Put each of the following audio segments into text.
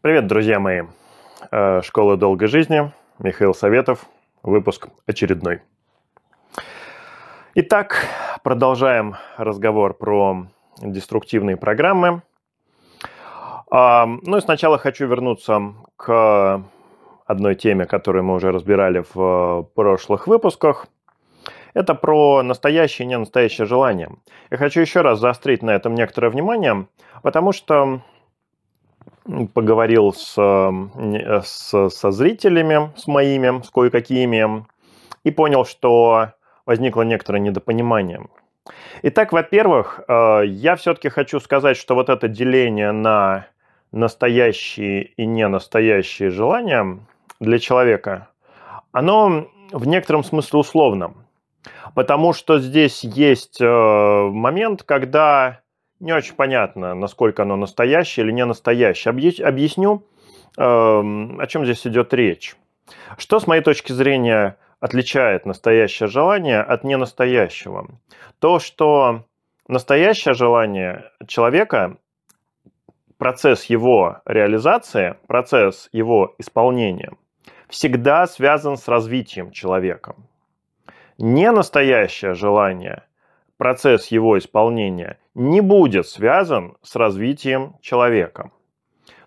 Привет, друзья мои. Э, Школа долгой жизни. Михаил Советов. Выпуск очередной. Итак, продолжаем разговор про деструктивные программы. А, ну и сначала хочу вернуться к одной теме, которую мы уже разбирали в прошлых выпусках. Это про настоящее и ненастоящее желание. Я хочу еще раз заострить на этом некоторое внимание, потому что поговорил с, с, со зрителями, с моими, с кое-какими, и понял, что возникло некоторое недопонимание. Итак, во-первых, э, я все-таки хочу сказать, что вот это деление на настоящие и ненастоящие желания для человека, оно в некотором смысле условно. Потому что здесь есть э, момент, когда не очень понятно, насколько оно настоящее или не настоящее. Объясню, эм, о чем здесь идет речь. Что, с моей точки зрения, отличает настоящее желание от ненастоящего? То, что настоящее желание человека, процесс его реализации, процесс его исполнения всегда связан с развитием человека. Ненастоящее желание – процесс его исполнения не будет связан с развитием человека.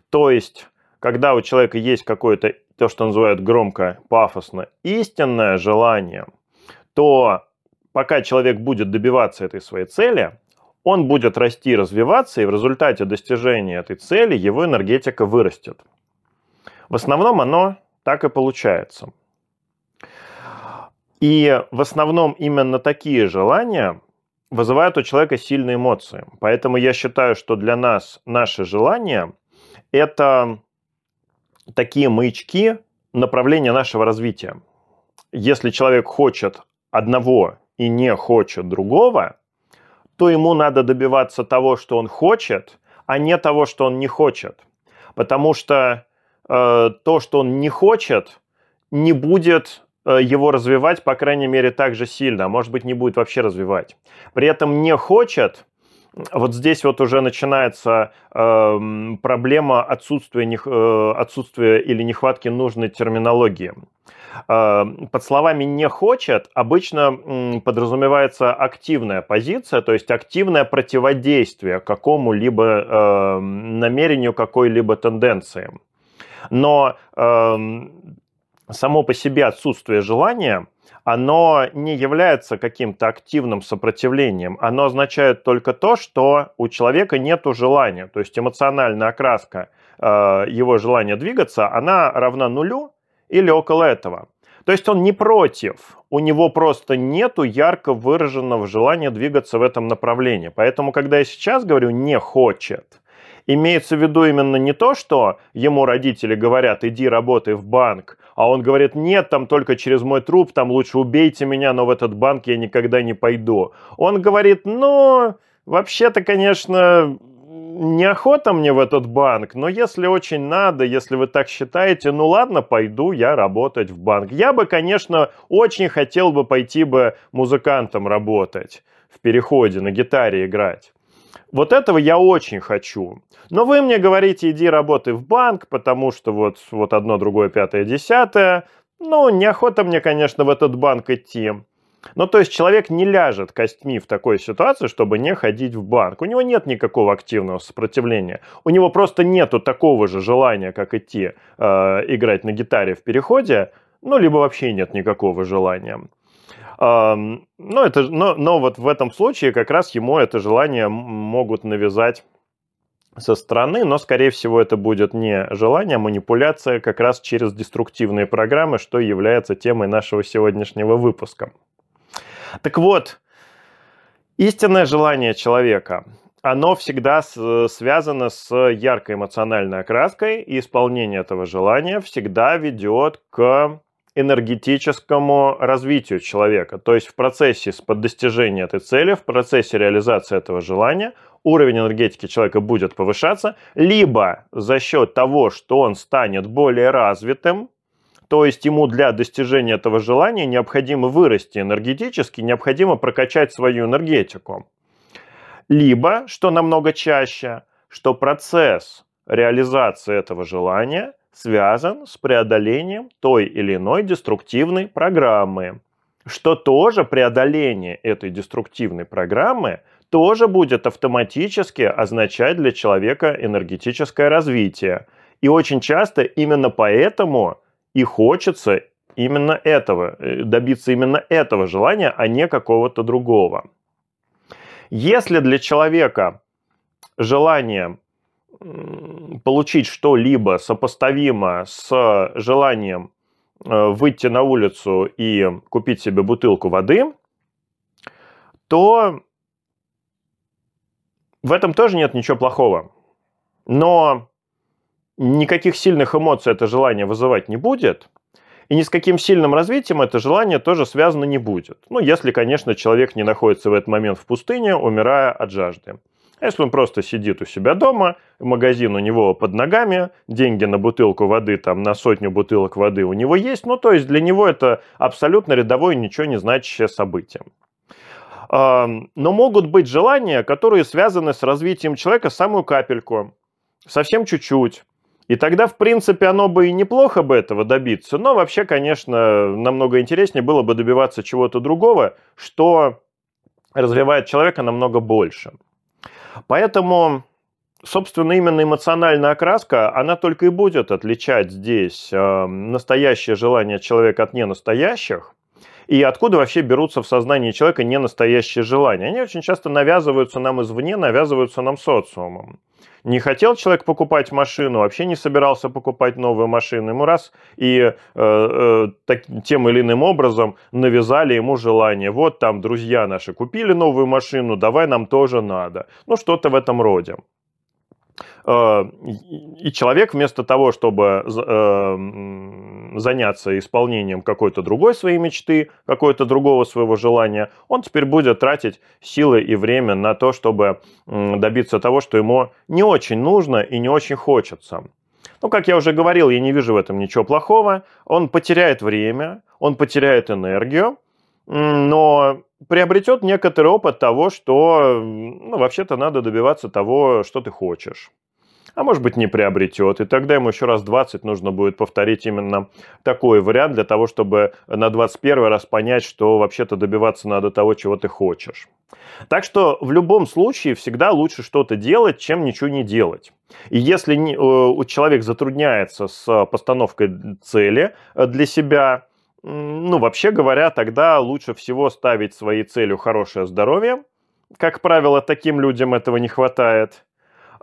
То есть, когда у человека есть какое-то, то, что называют громко, пафосно, истинное желание, то пока человек будет добиваться этой своей цели, он будет расти, развиваться, и в результате достижения этой цели его энергетика вырастет. В основном оно так и получается. И в основном именно такие желания вызывают у человека сильные эмоции. Поэтому я считаю, что для нас наши желания – это такие маячки направления нашего развития. Если человек хочет одного и не хочет другого, то ему надо добиваться того, что он хочет, а не того, что он не хочет. Потому что э, то, что он не хочет, не будет его развивать, по крайней мере, так же сильно, а может быть, не будет вообще развивать. При этом не хочет, вот здесь вот уже начинается э, проблема отсутствия, не, э, отсутствия или нехватки нужной терминологии. Э, под словами «не хочет» обычно э, подразумевается активная позиция, то есть активное противодействие какому-либо э, намерению, какой-либо тенденции. Но э, само по себе отсутствие желания, оно не является каким-то активным сопротивлением. Оно означает только то, что у человека нет желания. То есть эмоциональная окраска э, его желания двигаться, она равна нулю или около этого. То есть он не против, у него просто нету ярко выраженного желания двигаться в этом направлении. Поэтому, когда я сейчас говорю «не хочет», имеется в виду именно не то, что ему родители говорят, иди работай в банк, а он говорит, нет, там только через мой труп, там лучше убейте меня, но в этот банк я никогда не пойду. Он говорит, ну, вообще-то, конечно, неохота мне в этот банк, но если очень надо, если вы так считаете, ну ладно, пойду я работать в банк. Я бы, конечно, очень хотел бы пойти бы музыкантом работать в переходе, на гитаре играть. Вот этого я очень хочу. Но вы мне говорите, иди работай в банк, потому что вот, вот одно, другое, пятое, десятое. Ну, неохота мне, конечно, в этот банк идти. Ну, то есть человек не ляжет костьми в такой ситуации, чтобы не ходить в банк. У него нет никакого активного сопротивления. У него просто нету такого же желания, как идти э, играть на гитаре в переходе, ну, либо вообще нет никакого желания. Но, это, но, но вот в этом случае как раз ему это желание могут навязать со стороны, но, скорее всего, это будет не желание, а манипуляция как раз через деструктивные программы, что является темой нашего сегодняшнего выпуска. Так вот, истинное желание человека, оно всегда связано с яркой эмоциональной окраской, и исполнение этого желания всегда ведет к энергетическому развитию человека. То есть в процессе достижения этой цели, в процессе реализации этого желания уровень энергетики человека будет повышаться, либо за счет того, что он станет более развитым, то есть ему для достижения этого желания необходимо вырасти энергетически, необходимо прокачать свою энергетику. Либо, что намного чаще, что процесс реализации этого желания связан с преодолением той или иной деструктивной программы. Что тоже преодоление этой деструктивной программы тоже будет автоматически означать для человека энергетическое развитие. И очень часто именно поэтому и хочется именно этого, э, добиться именно этого желания, а не какого-то другого. Если для человека желание получить что-либо сопоставимо с желанием э, выйти на улицу и купить себе бутылку воды, то в этом тоже нет ничего плохого. Но никаких сильных эмоций это желание вызывать не будет, и ни с каким сильным развитием это желание тоже связано не будет. Ну, если, конечно, человек не находится в этот момент в пустыне, умирая от жажды. А если он просто сидит у себя дома, магазин у него под ногами, деньги на бутылку воды, там на сотню бутылок воды у него есть, ну то есть для него это абсолютно рядовое, ничего не значащее событие. Но могут быть желания, которые связаны с развитием человека самую капельку, совсем чуть-чуть. И тогда, в принципе, оно бы и неплохо бы этого добиться, но вообще, конечно, намного интереснее было бы добиваться чего-то другого, что развивает человека намного больше. Поэтому, собственно, именно эмоциональная окраска, она только и будет отличать здесь э, настоящее желание человека от ненастоящих, и откуда вообще берутся в сознании человека ненастоящие желания. Они очень часто навязываются нам извне, навязываются нам социумом. Не хотел человек покупать машину, вообще не собирался покупать новую машину. Ему раз и э, э, так, тем или иным образом навязали ему желание. Вот там друзья наши купили новую машину, давай нам тоже надо. Ну, что-то в этом роде. Э, и человек вместо того, чтобы э, заняться исполнением какой-то другой своей мечты, какой-то другого своего желания, он теперь будет тратить силы и время на то, чтобы добиться того, что ему не очень нужно и не очень хочется. Ну, как я уже говорил, я не вижу в этом ничего плохого. Он потеряет время, он потеряет энергию, но приобретет некоторый опыт того, что ну, вообще-то надо добиваться того, что ты хочешь а может быть не приобретет. И тогда ему еще раз 20 нужно будет повторить именно такой вариант для того, чтобы на 21 раз понять, что вообще-то добиваться надо того, чего ты хочешь. Так что в любом случае всегда лучше что-то делать, чем ничего не делать. И если э, человек затрудняется с постановкой цели э, для себя, ну, вообще говоря, тогда лучше всего ставить своей целью хорошее здоровье. Как правило, таким людям этого не хватает.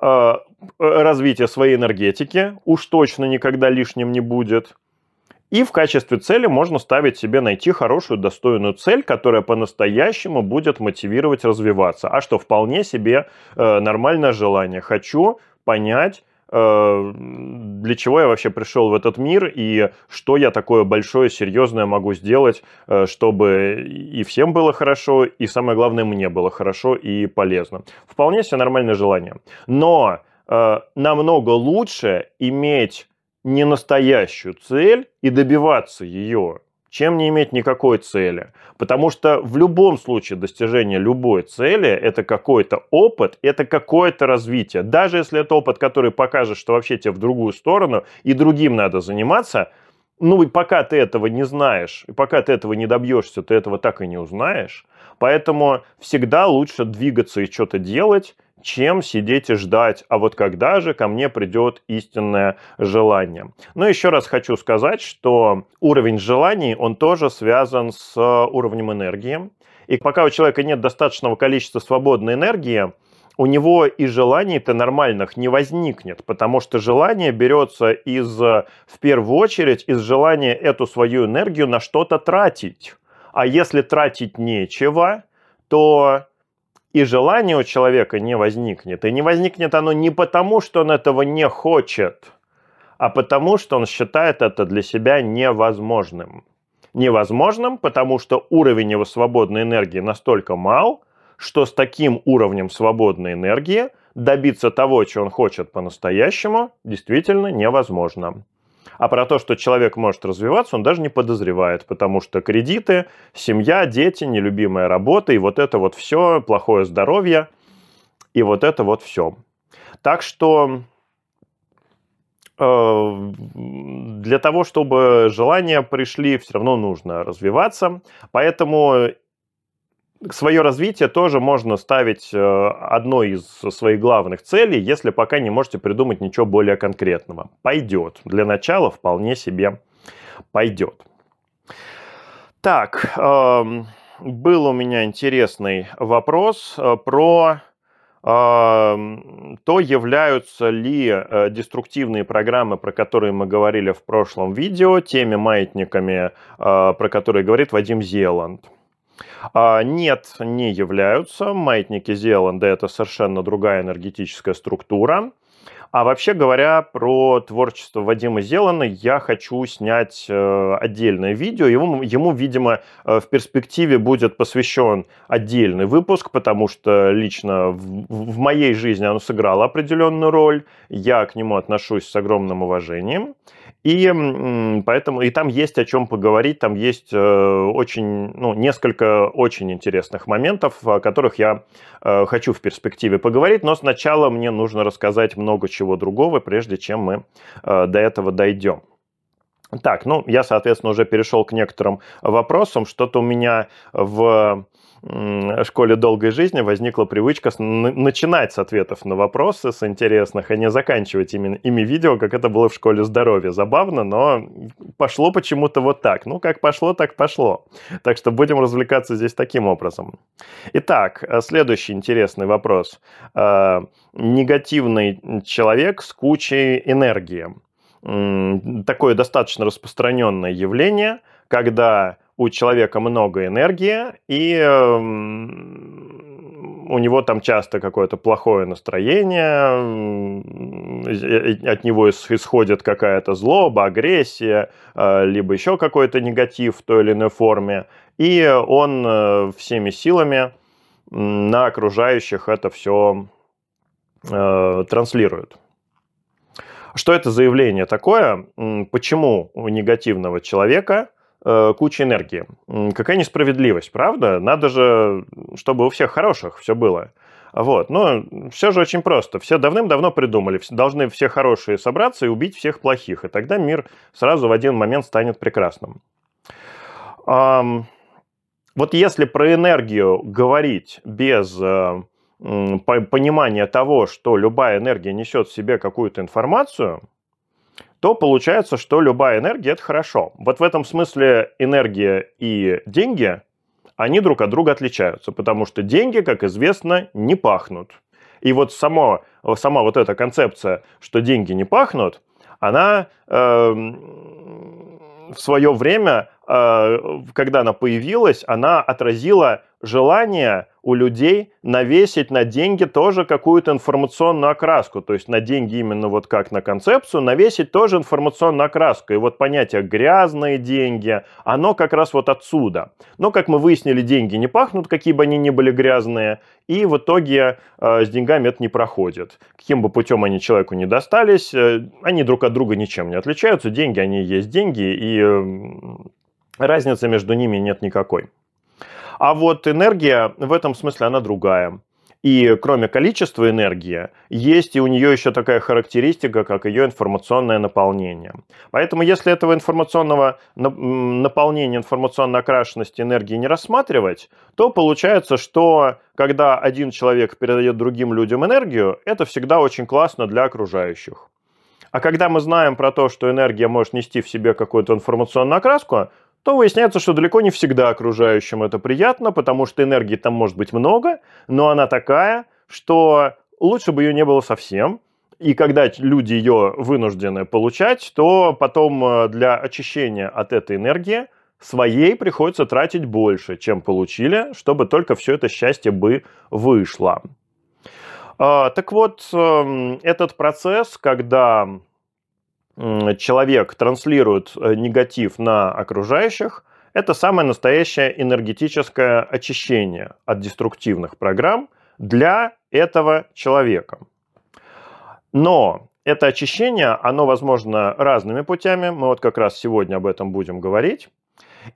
Э, развитие своей энергетики, уж точно никогда лишним не будет. И в качестве цели можно ставить себе найти хорошую, достойную цель, которая по-настоящему будет мотивировать развиваться. А что вполне себе э, нормальное желание. Хочу понять, для чего я вообще пришел в этот мир и что я такое большое, серьезное могу сделать, э, чтобы и всем было хорошо, и самое главное, мне было хорошо и полезно. Вполне себе нормальное желание. Но э, намного лучше иметь не настоящую цель и добиваться ее, чем не иметь никакой цели. Потому что в любом случае достижение любой цели – это какой-то опыт, это какое-то развитие. Даже если это опыт, который покажет, что вообще тебе в другую сторону и другим надо заниматься, ну и пока ты этого не знаешь, и пока ты этого не добьешься, ты этого так и не узнаешь. Поэтому всегда лучше двигаться и что-то делать, чем сидеть и ждать, а вот когда же ко мне придет истинное желание. Но еще раз хочу сказать, что уровень желаний, он тоже связан с уровнем энергии. И пока у человека нет достаточного количества свободной энергии, у него и желаний-то нормальных не возникнет, потому что желание берется из, в первую очередь, из желания эту свою энергию на что-то тратить. А если тратить нечего, то и желание у человека не возникнет. И не возникнет оно не потому, что он этого не хочет, а потому, что он считает это для себя невозможным. Невозможным, потому что уровень его свободной энергии настолько мал, что с таким уровнем свободной энергии добиться того, чего он хочет по-настоящему, действительно невозможно. А про то, что человек может развиваться, он даже не подозревает, потому что кредиты, семья, дети, нелюбимая работа, и вот это вот все, плохое здоровье, и вот это вот все. Так что э, для того, чтобы желания пришли, все равно нужно развиваться. Поэтому свое развитие тоже можно ставить э, одной из своих главных целей, если пока не можете придумать ничего более конкретного. Пойдет. Для начала вполне себе пойдет. Так, эм, был у меня интересный вопрос э, про эм, то, являются ли э, деструктивные программы, про которые мы говорили в прошлом видео, теми маятниками, про которые говорит Вадим Зеланд. А, нет, не являются. Маятники Зеланда – это совершенно другая энергетическая структура. А вообще говоря про творчество Вадима Зелана, я хочу снять э, отдельное видео. Ему, ему, видимо, э, в перспективе будет посвящен отдельный выпуск, потому что лично в, в моей жизни оно сыграло определенную роль. Я к нему отношусь с огромным уважением. И поэтому и там есть о чем поговорить, там есть э, очень, ну, несколько очень интересных моментов, о которых я э, хочу в перспективе поговорить, но сначала мне нужно рассказать много чего другого, прежде чем мы э, до этого дойдем. Так, ну, я, соответственно, уже перешел к некоторым вопросам. Что-то у меня в школе долгой жизни возникла привычка начинать с ответов на вопросы, с интересных, а не заканчивать ими, ими видео, как это было в школе здоровья. Забавно, но пошло почему-то вот так. Ну, как пошло, так пошло. Так что будем развлекаться здесь таким образом. Итак, следующий интересный вопрос. Э, негативный человек с кучей энергии. Такое достаточно распространенное явление, когда у человека много энергии, и эм, у него там часто какое-то плохое настроение, от него исходит какая-то злоба, агрессия, э, либо еще какой-то негатив в той или иной форме, и он э, всеми силами на окружающих это все э, транслирует. Что это за явление такое? Почему у негативного человека Э, куча энергии. Какая несправедливость, правда? Надо же, чтобы у всех хороших все было. Вот. Но все же очень просто. Все давным-давно придумали. Должны все хорошие собраться и убить всех плохих. И тогда мир сразу в один момент станет прекрасным. Вот если про энергию говорить без э, понимания того, что любая энергия несет в себе какую-то информацию, то получается, что любая энергия – это хорошо. Вот в этом смысле энергия и деньги, они друг от друга отличаются, потому что деньги, как известно, не пахнут. И вот само, сама вот эта концепция, что деньги не пахнут, она э, в свое время, когда она появилась, она отразила желание у людей навесить на деньги тоже какую-то информационную окраску. То есть на деньги именно вот как на концепцию навесить тоже информационную окраску. И вот понятие «грязные деньги», оно как раз вот отсюда. Но, как мы выяснили, деньги не пахнут, какие бы они ни были грязные. И в итоге э, с деньгами это не проходит. Каким бы путем они человеку не достались, э, они друг от друга ничем не отличаются. Деньги, они есть деньги, и э, разницы между ними нет никакой. А вот энергия в этом смысле она другая. И кроме количества энергии, есть и у нее еще такая характеристика, как ее информационное наполнение. Поэтому если этого информационного наполнения, информационной окрашенности энергии не рассматривать, то получается, что когда один человек передает другим людям энергию, это всегда очень классно для окружающих. А когда мы знаем про то, что энергия может нести в себе какую-то информационную окраску, то выясняется, что далеко не всегда окружающим это приятно, потому что энергии там может быть много, но она такая, что лучше бы ее не было совсем. И когда люди ее вынуждены получать, то потом э, для очищения от этой энергии своей приходится тратить больше, чем получили, чтобы только все это счастье бы вышло. А, так вот, эм, этот процесс, когда человек транслирует э, негатив на окружающих, это самое настоящее энергетическое очищение от деструктивных программ для этого человека. Но это очищение, оно возможно разными путями. Мы вот как раз сегодня об этом будем говорить.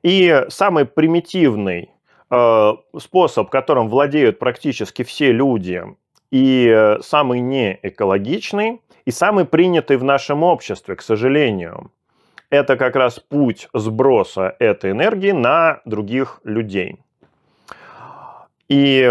И самый примитивный э, способ, которым владеют практически все люди, и самый неэкологичный, и самый принятый в нашем обществе, к сожалению. Это как раз путь сброса этой энергии на других людей. И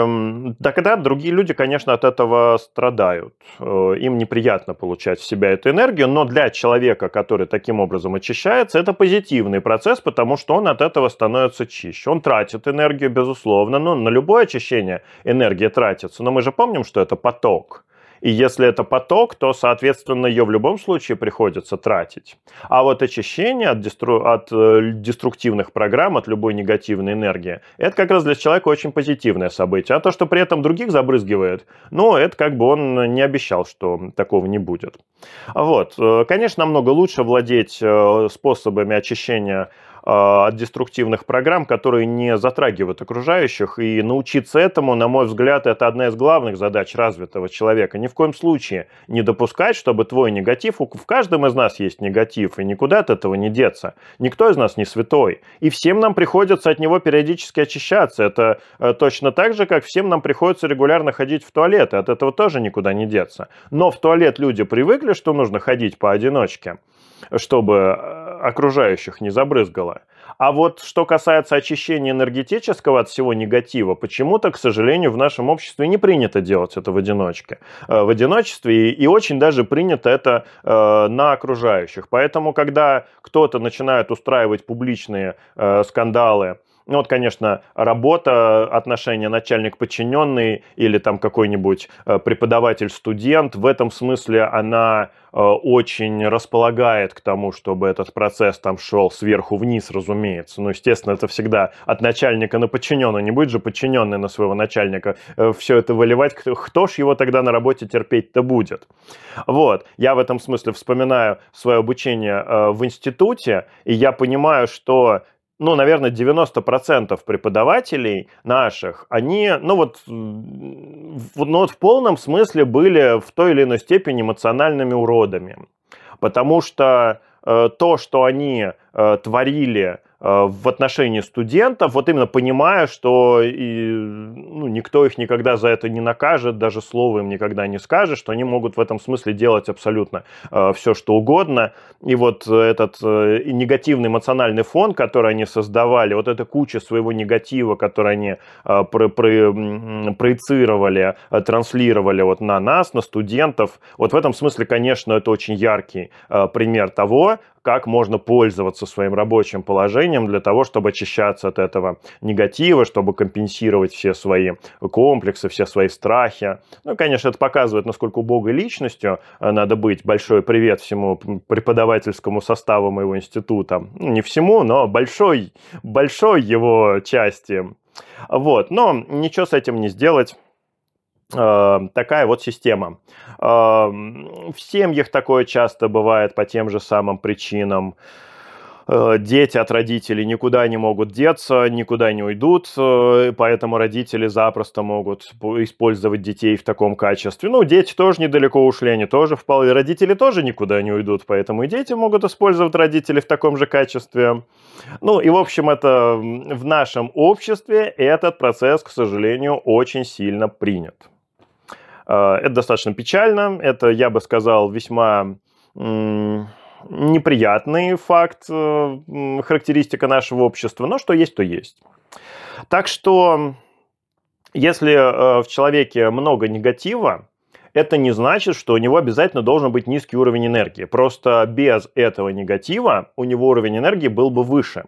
тогда другие люди, конечно, от этого страдают. Э, им неприятно получать в себя эту энергию, но для человека, который таким образом очищается, это позитивный процесс, потому что он от этого становится чище. Он тратит энергию, безусловно, но на любое очищение энергия тратится. Но мы же помним, что это поток. И если это поток, то, соответственно, ее в любом случае приходится тратить. А вот очищение от, дестру... от э, деструктивных программ, от любой негативной энергии, это как раз для человека очень позитивное событие. А то, что при этом других забрызгивает, ну, это как бы он не обещал, что такого не будет. Вот. Э, конечно, намного лучше владеть э, способами очищения от деструктивных программ, которые не затрагивают окружающих. И научиться этому, на мой взгляд, это одна из главных задач развитого человека. Ни в коем случае не допускать, чтобы твой негатив, в каждом из нас есть негатив, и никуда от этого не деться. Никто из нас не святой. И всем нам приходится от него периодически очищаться. Это э, точно так же, как всем нам приходится регулярно ходить в туалет, и от этого тоже никуда не деться. Но в туалет люди привыкли, что нужно ходить поодиночке чтобы э, окружающих не забрызгало. А вот что касается очищения энергетического от всего негатива, почему-то, к сожалению, в нашем обществе не принято делать это в одиночке. Э, в одиночестве и очень даже принято это э, на окружающих. Поэтому, когда кто-то начинает устраивать публичные скандалы, ну вот, конечно, работа, отношения начальник-подчиненный или там какой-нибудь преподаватель-студент, в этом смысле она Э, очень располагает к тому, чтобы этот процесс там шел сверху вниз, разумеется. Ну, естественно, это всегда от начальника на подчиненного. Не будет же подчиненный на своего начальника э, все это выливать. Кто, кто ж его тогда на работе терпеть-то будет? Вот. Я в этом смысле вспоминаю свое обучение э, в институте, и я понимаю, что ну, наверное, 90% преподавателей наших, они, ну вот, ну вот в полном смысле были в той или иной степени эмоциональными уродами. Потому что э, то, что они э, творили в отношении студентов, вот именно понимая, что и, ну, никто их никогда за это не накажет, даже слово им никогда не скажет, что они могут в этом смысле делать абсолютно э, все, что угодно. И вот этот э, негативный эмоциональный фон, который они создавали, вот эта куча своего негатива, который они э, про, про, проецировали, э, транслировали вот на нас, на студентов, вот в этом смысле, конечно, это очень яркий э, пример того, как можно пользоваться своим рабочим положением для того, чтобы очищаться от этого негатива, чтобы компенсировать все свои комплексы, все свои страхи. Ну, конечно, это показывает, насколько убогой личностью э, надо быть. Большой привет всему преподавательскому составу моего института. Ну, не всему, но большой, большой его части. Вот, но ничего с этим не сделать. Э, такая вот система. Э, в семьях такое часто бывает по тем же самым причинам. Э, дети от родителей никуда не могут деться, никуда не уйдут, поэтому родители запросто могут использовать детей в таком качестве. Ну, дети тоже недалеко ушли, они тоже вполне... Родители тоже никуда не уйдут, поэтому и дети могут использовать родителей в таком же качестве. Ну, и, в общем, это в нашем обществе этот процесс, к сожалению, очень сильно принят. Э, это достаточно печально, это, я бы сказал, весьма неприятный факт, э, характеристика нашего общества, но что есть, то есть. Так что, если э, в человеке много негатива, это не значит, что у него обязательно должен быть низкий уровень энергии. Просто без этого негатива у него уровень энергии был бы выше.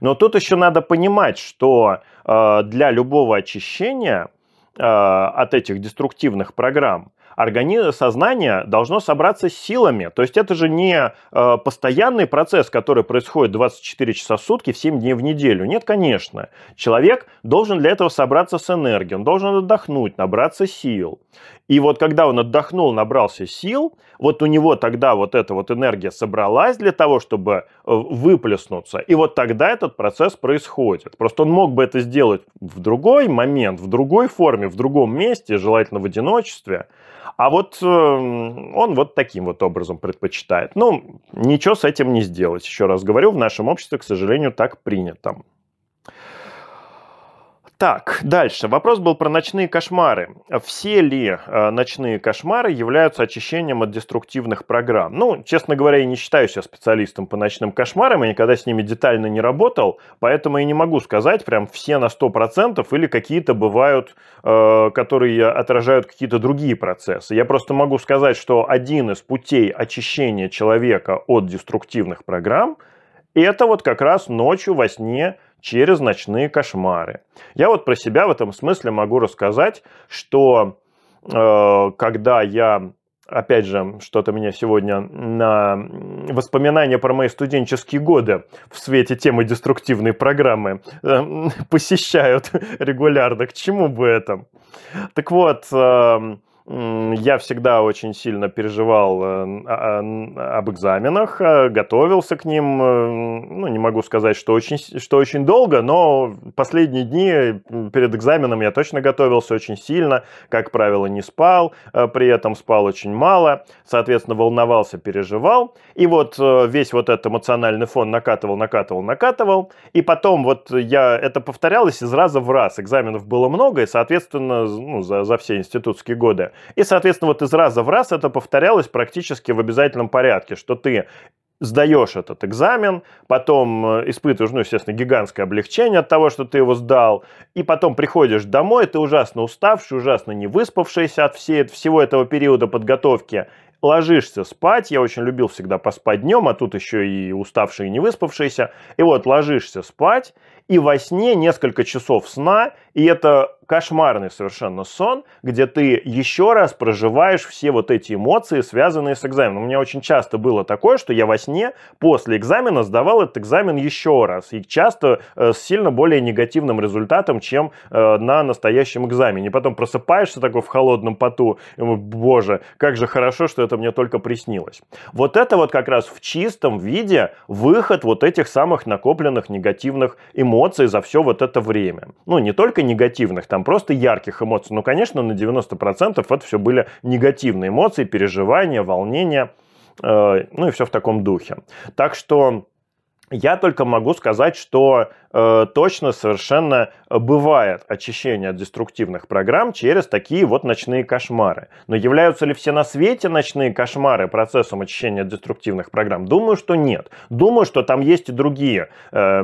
Но тут еще надо понимать, что для любого очищения от этих деструктивных программ, организм, сознание должно собраться с силами. То есть это же не э, постоянный процесс, который происходит 24 часа в сутки, в 7 дней в неделю. Нет, конечно. Человек должен для этого собраться с энергией, он должен отдохнуть, набраться сил. И вот когда он отдохнул, набрался сил, вот у него тогда вот эта вот энергия собралась для того, чтобы э, выплеснуться. И вот тогда этот процесс происходит. Просто он мог бы это сделать в другой момент, в другой форме, в другом месте, желательно в одиночестве. А вот э, он вот таким вот образом предпочитает. Ну, ничего с этим не сделать. Еще раз говорю, в нашем обществе, к сожалению, так принято. Так, дальше. Вопрос был про ночные кошмары. Все ли э, ночные кошмары являются очищением от деструктивных программ? Ну, честно говоря, я не считаю себя специалистом по ночным кошмарам, я никогда с ними детально не работал, поэтому я не могу сказать прям все на 100% или какие-то бывают, э, которые отражают какие-то другие процессы. Я просто могу сказать, что один из путей очищения человека от деструктивных программ – это вот как раз ночью во сне – через ночные кошмары. Я вот про себя в этом смысле могу рассказать, что э, когда я опять же, что-то меня сегодня на воспоминания про мои студенческие годы в свете темы деструктивной программы э, посещают регулярно. К чему бы это? Так вот, э, я всегда очень сильно переживал э, а, об экзаменах, э, готовился к ним, э, ну, не могу сказать, что очень, что очень долго, но последние дни перед экзаменом я точно готовился очень сильно, как правило, не спал, при этом спал очень мало, соответственно, волновался, переживал, и вот весь вот этот эмоциональный фон накатывал, накатывал, накатывал, и потом вот я, это повторялось из раза в раз, экзаменов было много, и, соответственно, ну, за, за все институтские годы и, соответственно, вот из раза в раз это повторялось практически в обязательном порядке, что ты сдаешь этот экзамен, потом э, испытываешь, ну, естественно, гигантское облегчение от того, что ты его сдал, и потом приходишь домой, ты ужасно уставший, ужасно не выспавшийся от всей, всего этого периода подготовки, ложишься спать, я очень любил всегда поспать днем, а тут еще и уставший и не выспавшийся, и вот ложишься спать, и во сне несколько часов сна, и это кошмарный совершенно сон, где ты еще раз проживаешь все вот эти эмоции, связанные с экзаменом. У меня очень часто было такое, что я во сне после экзамена сдавал этот экзамен еще раз, и часто э, с сильно более негативным результатом, чем э, на настоящем экзамене. И потом просыпаешься такой в холодном поту, и боже, как же хорошо, что это мне только приснилось. Вот это вот как раз в чистом виде выход вот этих самых накопленных негативных эмоций за все вот это время. Ну, не только негативных, там просто ярких эмоций. Ну, конечно, на 90% это все были негативные эмоции, переживания, волнения, э, ну и все в таком духе. Так что я только могу сказать, что э, точно совершенно бывает очищение от деструктивных программ через такие вот ночные кошмары. Но являются ли все на свете ночные кошмары процессом очищения от деструктивных программ? Думаю, что нет. Думаю, что там есть и другие э,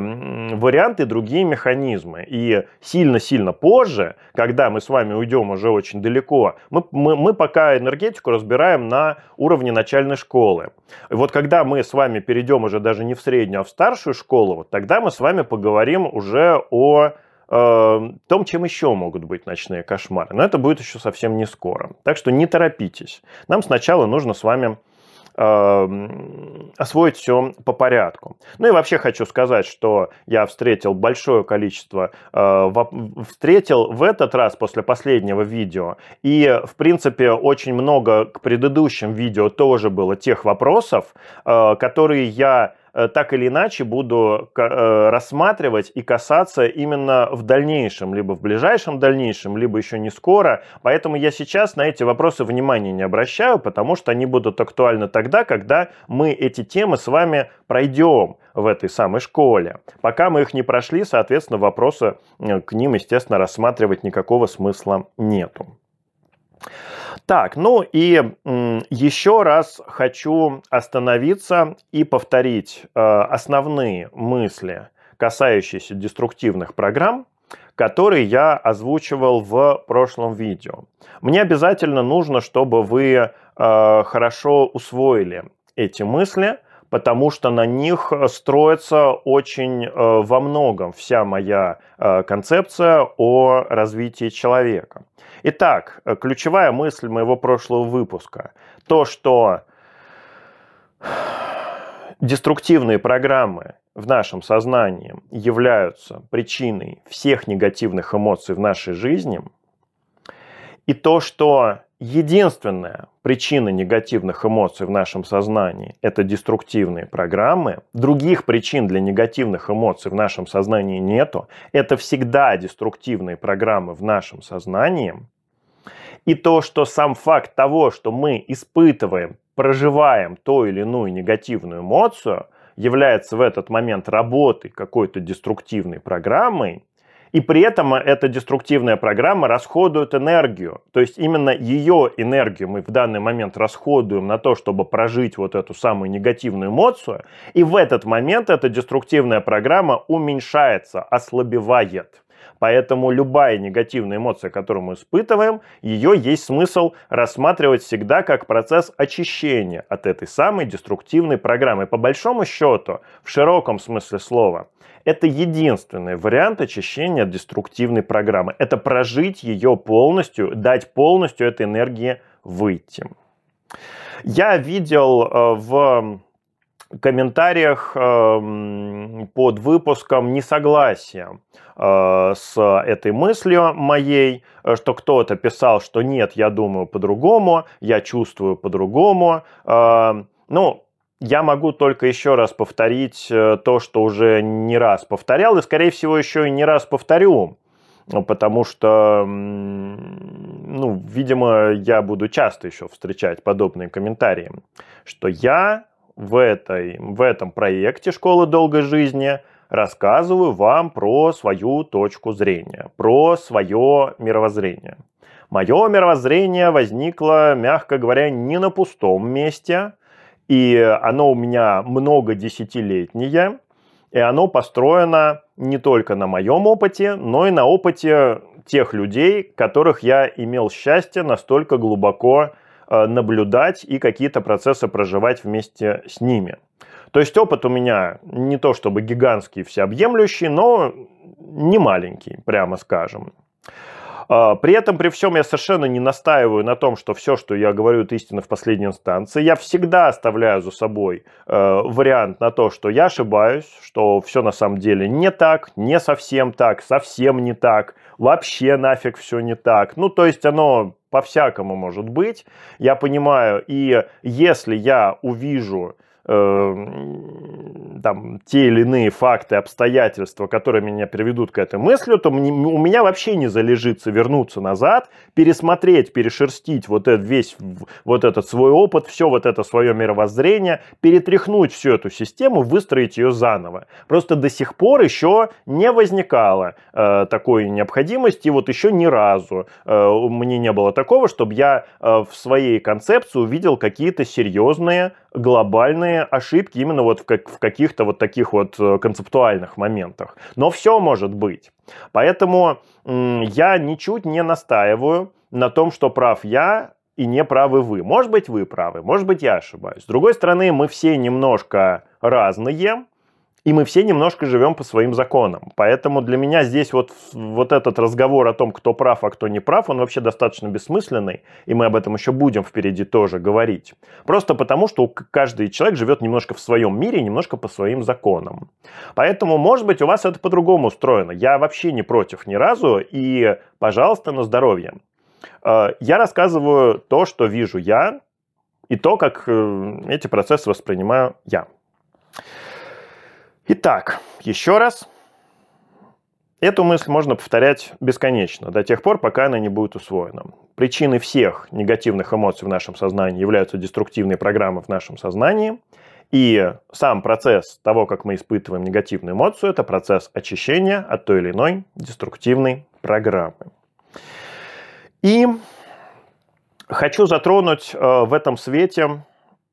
варианты, другие механизмы. И сильно-сильно позже, когда мы с вами уйдем уже очень далеко, мы, мы, мы пока энергетику разбираем на уровне начальной школы. И вот когда мы с вами перейдем уже даже не в среднюю, а в старшую школу, вот тогда мы с вами поговорим уже о э, том, чем еще могут быть ночные кошмары. Но это будет еще совсем не скоро. Так что не торопитесь. Нам сначала нужно с вами Эм, освоить все по порядку. Ну и вообще хочу сказать, что я встретил большое количество, э, встретил в этот раз после последнего видео, и в принципе очень много к предыдущим видео тоже было тех вопросов, э, которые я так или иначе буду э, рассматривать и касаться именно в дальнейшем, либо в ближайшем дальнейшем, либо еще не скоро. Поэтому я сейчас на эти вопросы внимания не обращаю, потому что они будут актуальны тогда, когда мы эти темы с вами пройдем в этой самой школе. Пока мы их не прошли, соответственно, вопросы э, к ним, естественно, рассматривать никакого смысла нету. Так, ну и еще раз хочу остановиться и повторить э, основные мысли, касающиеся деструктивных программ, которые я озвучивал в прошлом видео. Мне обязательно нужно, чтобы вы э, хорошо усвоили эти мысли, потому что на них строится очень э, во многом вся моя концепция о развитии человека. Итак, э, ключевая мысль моего прошлого выпуска. То, что деструктивные программы в нашем сознании являются причиной всех негативных эмоций в нашей жизни, и то, что единственная причина негативных эмоций в нашем сознании – это деструктивные программы, других причин для негативных эмоций в нашем сознании нету, это всегда деструктивные программы в нашем сознании – и то, что сам факт того, что мы испытываем, проживаем ту или иную негативную эмоцию, является в этот момент работой какой-то деструктивной программой, И при этом эта деструктивная программа расходует энергию. То есть именно ее энергию мы в данный момент расходуем на то, чтобы прожить вот эту самую негативную эмоцию. И в этот момент эта деструктивная программа уменьшается, ослабевает. Поэтому любая негативная эмоция, которую мы испытываем, ее есть смысл рассматривать всегда как процесс очищения от этой самой деструктивной программы. По большому счету, в широком смысле слова, это единственный вариант очищения от деструктивной программы. Это прожить ее полностью, дать полностью этой энергии выйти. Я видел э, в комментариях эм, под выпуском несогласия э, с этой мыслью моей, что кто-то писал, что нет, я думаю по-другому, я чувствую по-другому. Эм, ну, я могу только еще раз повторить э, то, что уже не раз повторял, и, скорее всего, еще и не раз повторю, потому что, ну, видимо, я буду часто еще встречать подобные комментарии, что я в, этой, в этом проекте «Школы долгой жизни» рассказываю вам про свою точку зрения, про свое мировоззрение. Мое мировоззрение возникло, мягко говоря, не на пустом месте, и оно у меня много десятилетнее, и оно построено не только на моем опыте, но и на опыте тех людей, которых я имел счастье настолько глубоко наблюдать и какие-то процессы проживать вместе с ними. То есть опыт у меня не то чтобы гигантский, всеобъемлющий, но не маленький, прямо скажем. Э, при этом, при всем, я совершенно не настаиваю на том, что все, что я говорю, это истина в последней инстанции. Я всегда оставляю за собой э, вариант на то, что я ошибаюсь, что все на самом деле не так, не совсем так, совсем не так, вообще нафиг все не так. Ну, то есть оно по-всякому может быть. Я понимаю, и если я увижу там, те или иные факты, обстоятельства, которые меня приведут к этой мысли, то мне, у меня вообще не залежится вернуться назад, пересмотреть, перешерстить вот этот весь вот этот свой опыт, все вот это свое мировоззрение, перетряхнуть всю эту систему, выстроить ее заново. Просто до сих пор еще не возникало э, такой необходимости, вот еще ни разу э, мне не было такого, чтобы я э, в своей концепции увидел какие-то серьезные глобальные ошибки именно вот в, как, в каких-то вот таких вот э, концептуальных моментах. Но все может быть. Поэтому я ничуть не настаиваю на том, что прав я и не правы вы. Может быть, вы правы, может быть, я ошибаюсь. С другой стороны, мы все немножко разные, и мы все немножко живем по своим законам. Поэтому для меня здесь вот, вот этот разговор о том, кто прав, а кто не прав, он вообще достаточно бессмысленный, и мы об этом еще будем впереди тоже говорить. Просто потому, что каждый человек живет немножко в своем мире, немножко по своим законам. Поэтому, может быть, у вас это по-другому устроено. Я вообще не против ни разу, и, пожалуйста, на здоровье. Э, я рассказываю то, что вижу я, и то, как э, эти процессы воспринимаю я. Итак, еще раз. Эту мысль можно повторять бесконечно, до тех пор, пока она не будет усвоена. Причиной всех негативных эмоций в нашем сознании являются деструктивные программы в нашем сознании. И сам процесс того, как мы испытываем негативную эмоцию, это процесс очищения от той или иной деструктивной программы. И хочу затронуть э, в этом свете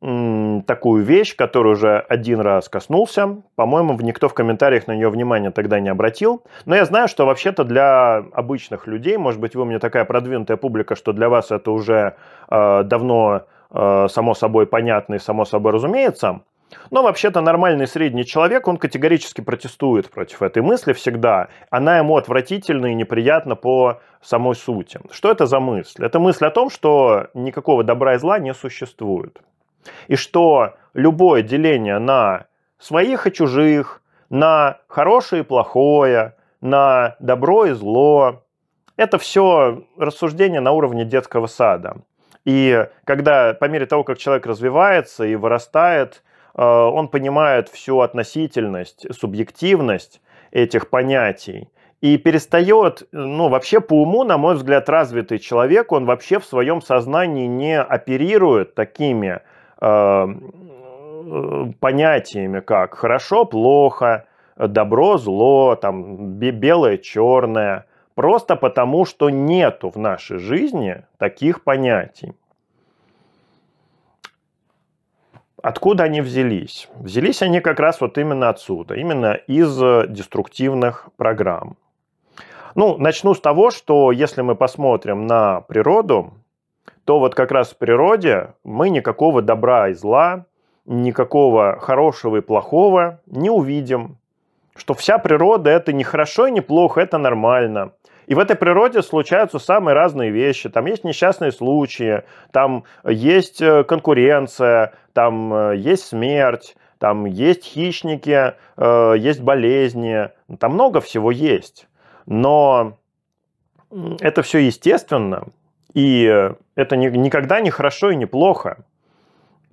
такую вещь, которую уже один раз коснулся. По-моему, никто в комментариях на нее внимания тогда не обратил. Но я знаю, что вообще-то для обычных людей, может быть, вы у меня такая продвинутая публика, что для вас это уже э, давно э, само собой понятно и само собой разумеется. Но вообще-то нормальный средний человек, он категорически протестует против этой мысли всегда. Она ему отвратительна и неприятна по самой сути. Что это за мысль? Это мысль о том, что никакого добра и зла не существует. И что любое деление на своих и чужих, на хорошее и плохое, на добро и зло, это все рассуждение на уровне детского сада. И когда по мере того, как человек развивается и вырастает, э, он понимает всю относительность, субъективность этих понятий и перестает, ну, вообще по уму, на мой взгляд, развитый человек, он вообще в своем сознании не оперирует такими понятиями, как хорошо, плохо, добро, зло, там белое, черное, просто потому что нету в нашей жизни таких понятий. Откуда они взялись? Взялись они как раз вот именно отсюда, именно из деструктивных программ. Ну, начну с того, что если мы посмотрим на природу, то вот как раз в природе мы никакого добра и зла, никакого хорошего и плохого не увидим. Что вся природа это не хорошо и не плохо, это нормально. И в этой природе случаются самые разные вещи. Там есть несчастные случаи, там есть э, конкуренция, там э, есть смерть, там есть хищники, э, есть болезни, там много всего есть. Но это все естественно, и это никогда не хорошо и не плохо.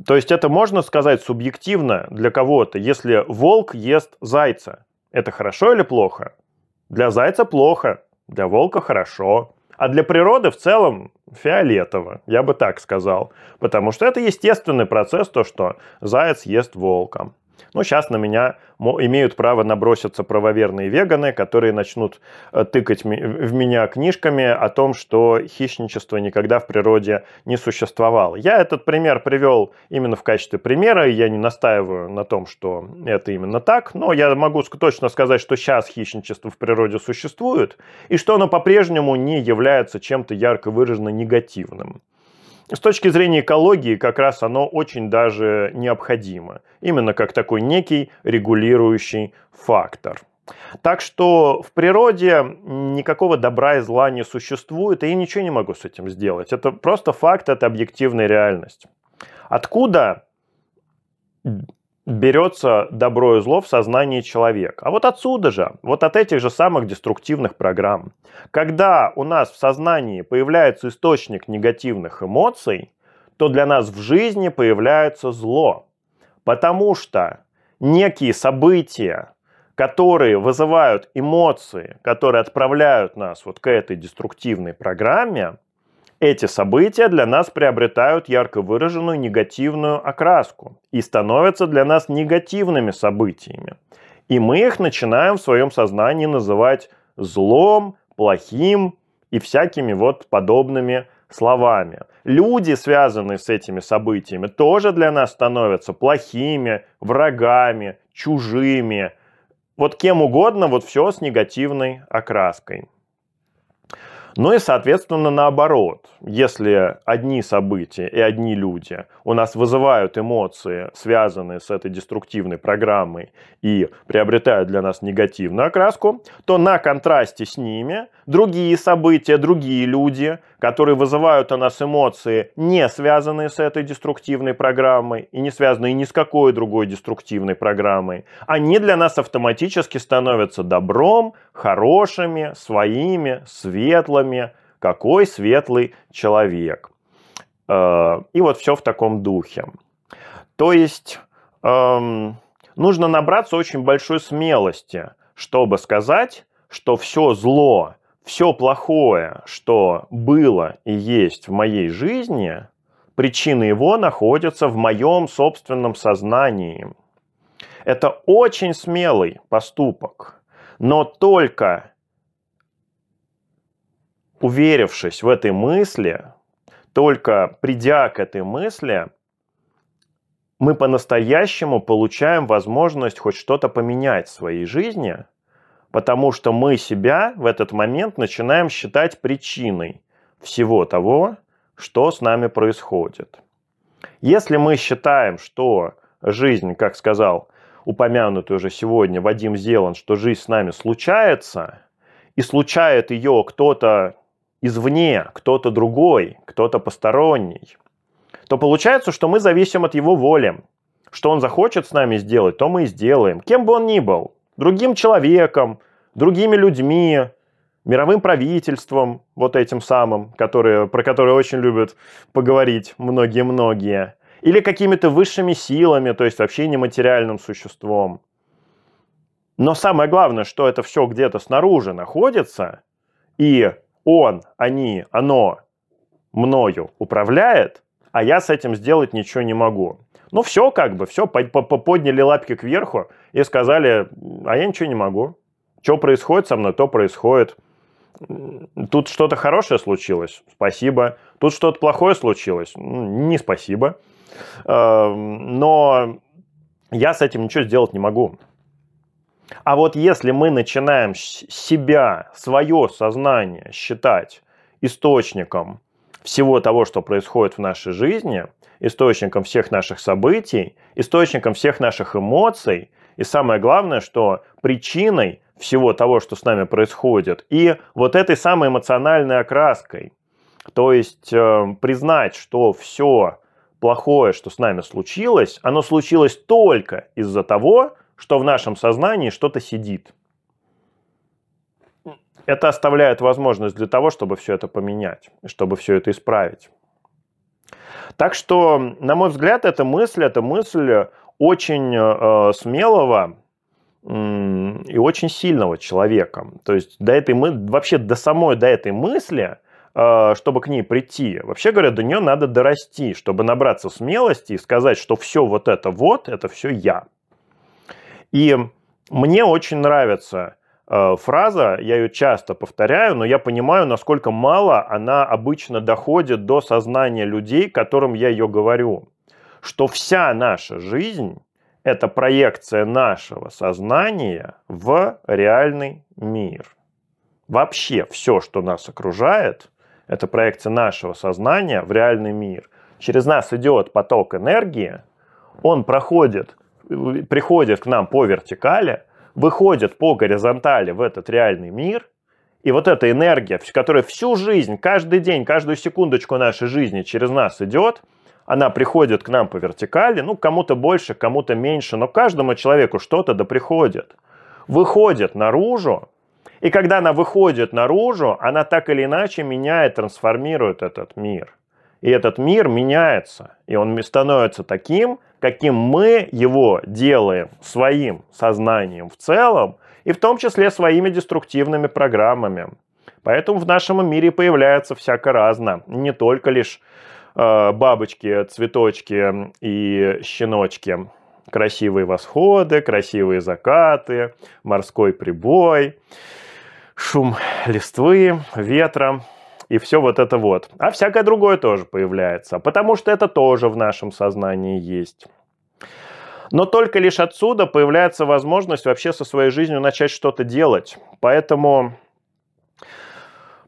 То есть это можно сказать субъективно для кого-то. Если волк ест зайца, это хорошо или плохо? Для зайца плохо, для волка хорошо. А для природы в целом фиолетово, я бы так сказал. Потому что это естественный процесс, то, что заяц ест волка. Ну, сейчас на меня имеют право наброситься правоверные веганы, которые начнут э, тыкать в меня книжками о том, что хищничество никогда в природе не существовало. Я этот пример привел именно в качестве примера, и я не настаиваю на том, что это именно так, но я могу точно сказать, что сейчас хищничество в природе существует, и что оно по-прежнему не является чем-то ярко выраженно негативным. С точки зрения экологии, как раз оно очень даже необходимо. Именно как такой некий регулирующий фактор. Так что в природе никакого добра и зла не существует, и я ничего не могу с этим сделать. Это просто факт, это объективная реальность. Откуда берется добро и зло в сознании человека. А вот отсюда же, вот от этих же самых деструктивных программ. Когда у нас в сознании появляется источник негативных эмоций, то для нас в жизни появляется зло. Потому что некие события, которые вызывают эмоции, которые отправляют нас вот к этой деструктивной программе, эти события для нас приобретают ярко выраженную негативную окраску и становятся для нас негативными событиями. И мы их начинаем в своем сознании называть злом, плохим и всякими вот подобными словами. Люди, связанные с этими событиями, тоже для нас становятся плохими, врагами, чужими. Вот кем угодно, вот все с негативной окраской. Ну и, соответственно, наоборот. Если одни события и одни люди у нас вызывают эмоции, связанные с этой деструктивной программой и приобретают для нас негативную окраску, то на контрасте с ними другие события, другие люди, которые вызывают у нас эмоции, не связанные с этой деструктивной программой и не связанные ни с какой другой деструктивной программой, они для нас автоматически становятся добром, хорошими, своими, светлыми. Какой светлый человек. Э, и вот все в таком духе. То есть эм, нужно набраться очень большой смелости, чтобы сказать, что все зло, все плохое, что было и есть в моей жизни, причины его находятся в моем собственном сознании. Это очень смелый поступок, но только уверившись в этой мысли, только придя к этой мысли, мы по-настоящему получаем возможность хоть что-то поменять в своей жизни – потому что мы себя в этот момент начинаем считать причиной всего того, что с нами происходит. Если мы считаем, что жизнь, как сказал упомянутый уже сегодня Вадим Зелан, что жизнь с нами случается, и случает ее кто-то извне, кто-то другой, кто-то посторонний, то получается, что мы зависим от его воли. Что он захочет с нами сделать, то мы и сделаем. Кем бы он ни был другим человеком, другими людьми, мировым правительством, вот этим самым, которые, про которые очень любят поговорить многие-многие, или какими-то высшими силами, то есть вообще нематериальным существом. Но самое главное, что это все где-то снаружи находится, и он, они, оно мною управляет, а я с этим сделать ничего не могу Ну все как бы, все, подняли лапки кверху и сказали, а я ничего не могу. Что происходит со мной, то происходит. Тут что-то хорошее случилось, спасибо. Тут что-то плохое случилось, не спасибо. Эм, но я с этим ничего сделать не могу. А вот если мы начинаем себя, свое сознание считать источником всего того, что происходит в нашей жизни, источником всех наших событий, источником всех наших эмоций, и самое главное, что причиной всего того, что с нами происходит, и вот этой самой эмоциональной окраской. То есть э, признать, что все плохое, что с нами случилось, оно случилось только из-за того, что в нашем сознании что-то сидит. Это оставляет возможность для того, чтобы все это поменять, чтобы все это исправить. Так что, на мой взгляд, эта мысль, эта мысль очень э, смелого и очень сильного человека. То есть до этой мы вообще до самой до этой мысли, э, чтобы к ней прийти, вообще говоря, до нее надо дорасти, чтобы набраться смелости и сказать, что все вот это вот, это все я. И мне очень нравится фраза, я ее часто повторяю, но я понимаю, насколько мало она обычно доходит до сознания людей, которым я ее говорю. Что вся наша жизнь – это проекция нашего сознания в реальный мир. Вообще все, что нас окружает, это проекция нашего сознания в реальный мир. Через нас идет поток энергии, он проходит приходит к нам по вертикали, выходит по горизонтали в этот реальный мир, и вот эта энергия, которая всю жизнь, каждый день, каждую секундочку нашей жизни через нас идет, она приходит к нам по вертикали, ну, кому-то больше, кому-то меньше, но каждому человеку что-то да приходит. Выходит наружу, и когда она выходит наружу, она так или иначе меняет, трансформирует этот мир. И этот мир меняется, и он становится таким, каким мы его делаем своим сознанием в целом, и в том числе своими деструктивными программами. Поэтому в нашем мире появляется всяко разно, не только лишь э, бабочки, цветочки и щеночки. Красивые восходы, красивые закаты, морской прибой, шум листвы, ветра и все вот это вот. А всякое другое тоже появляется, потому что это тоже в нашем сознании есть. Но только лишь отсюда появляется возможность вообще со своей жизнью начать что-то делать. Поэтому,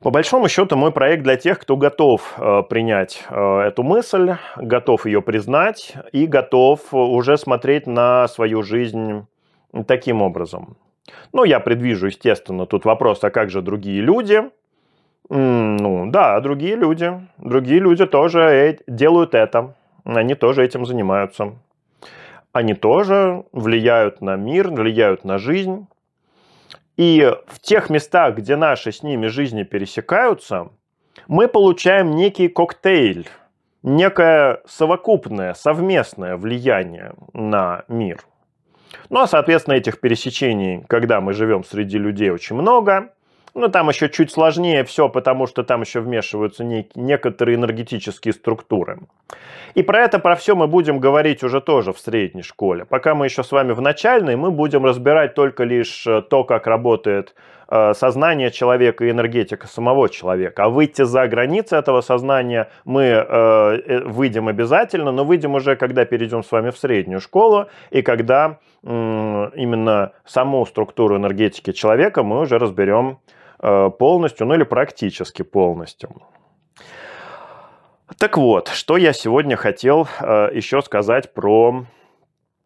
по большому счету, мой проект для тех, кто готов э, принять э, эту мысль, готов ее признать и готов уже смотреть на свою жизнь таким образом. Ну, я предвижу, естественно, тут вопрос, а как же другие люди – ну, да, другие люди. Другие люди тоже делают это. Они тоже этим занимаются. Они тоже влияют на мир, влияют на жизнь. И в тех местах, где наши с ними жизни пересекаются, мы получаем некий коктейль, некое совокупное, совместное влияние на мир. Ну а, соответственно, этих пересечений, когда мы живем среди людей, очень много – ну, там еще чуть сложнее все, потому что там еще вмешиваются не, некоторые энергетические структуры. И про это, про все мы будем говорить уже тоже в средней школе. Пока мы еще с вами в начальной, мы будем разбирать только лишь э, то, как работает э, сознание человека и энергетика самого человека. А выйти за границы этого сознания мы э, э выйдем обязательно, но выйдем уже, когда перейдем с вами в среднюю школу, и когда э, именно саму структуру энергетики человека мы уже разберем полностью, ну или практически полностью. Так вот, что я сегодня хотел э, еще сказать про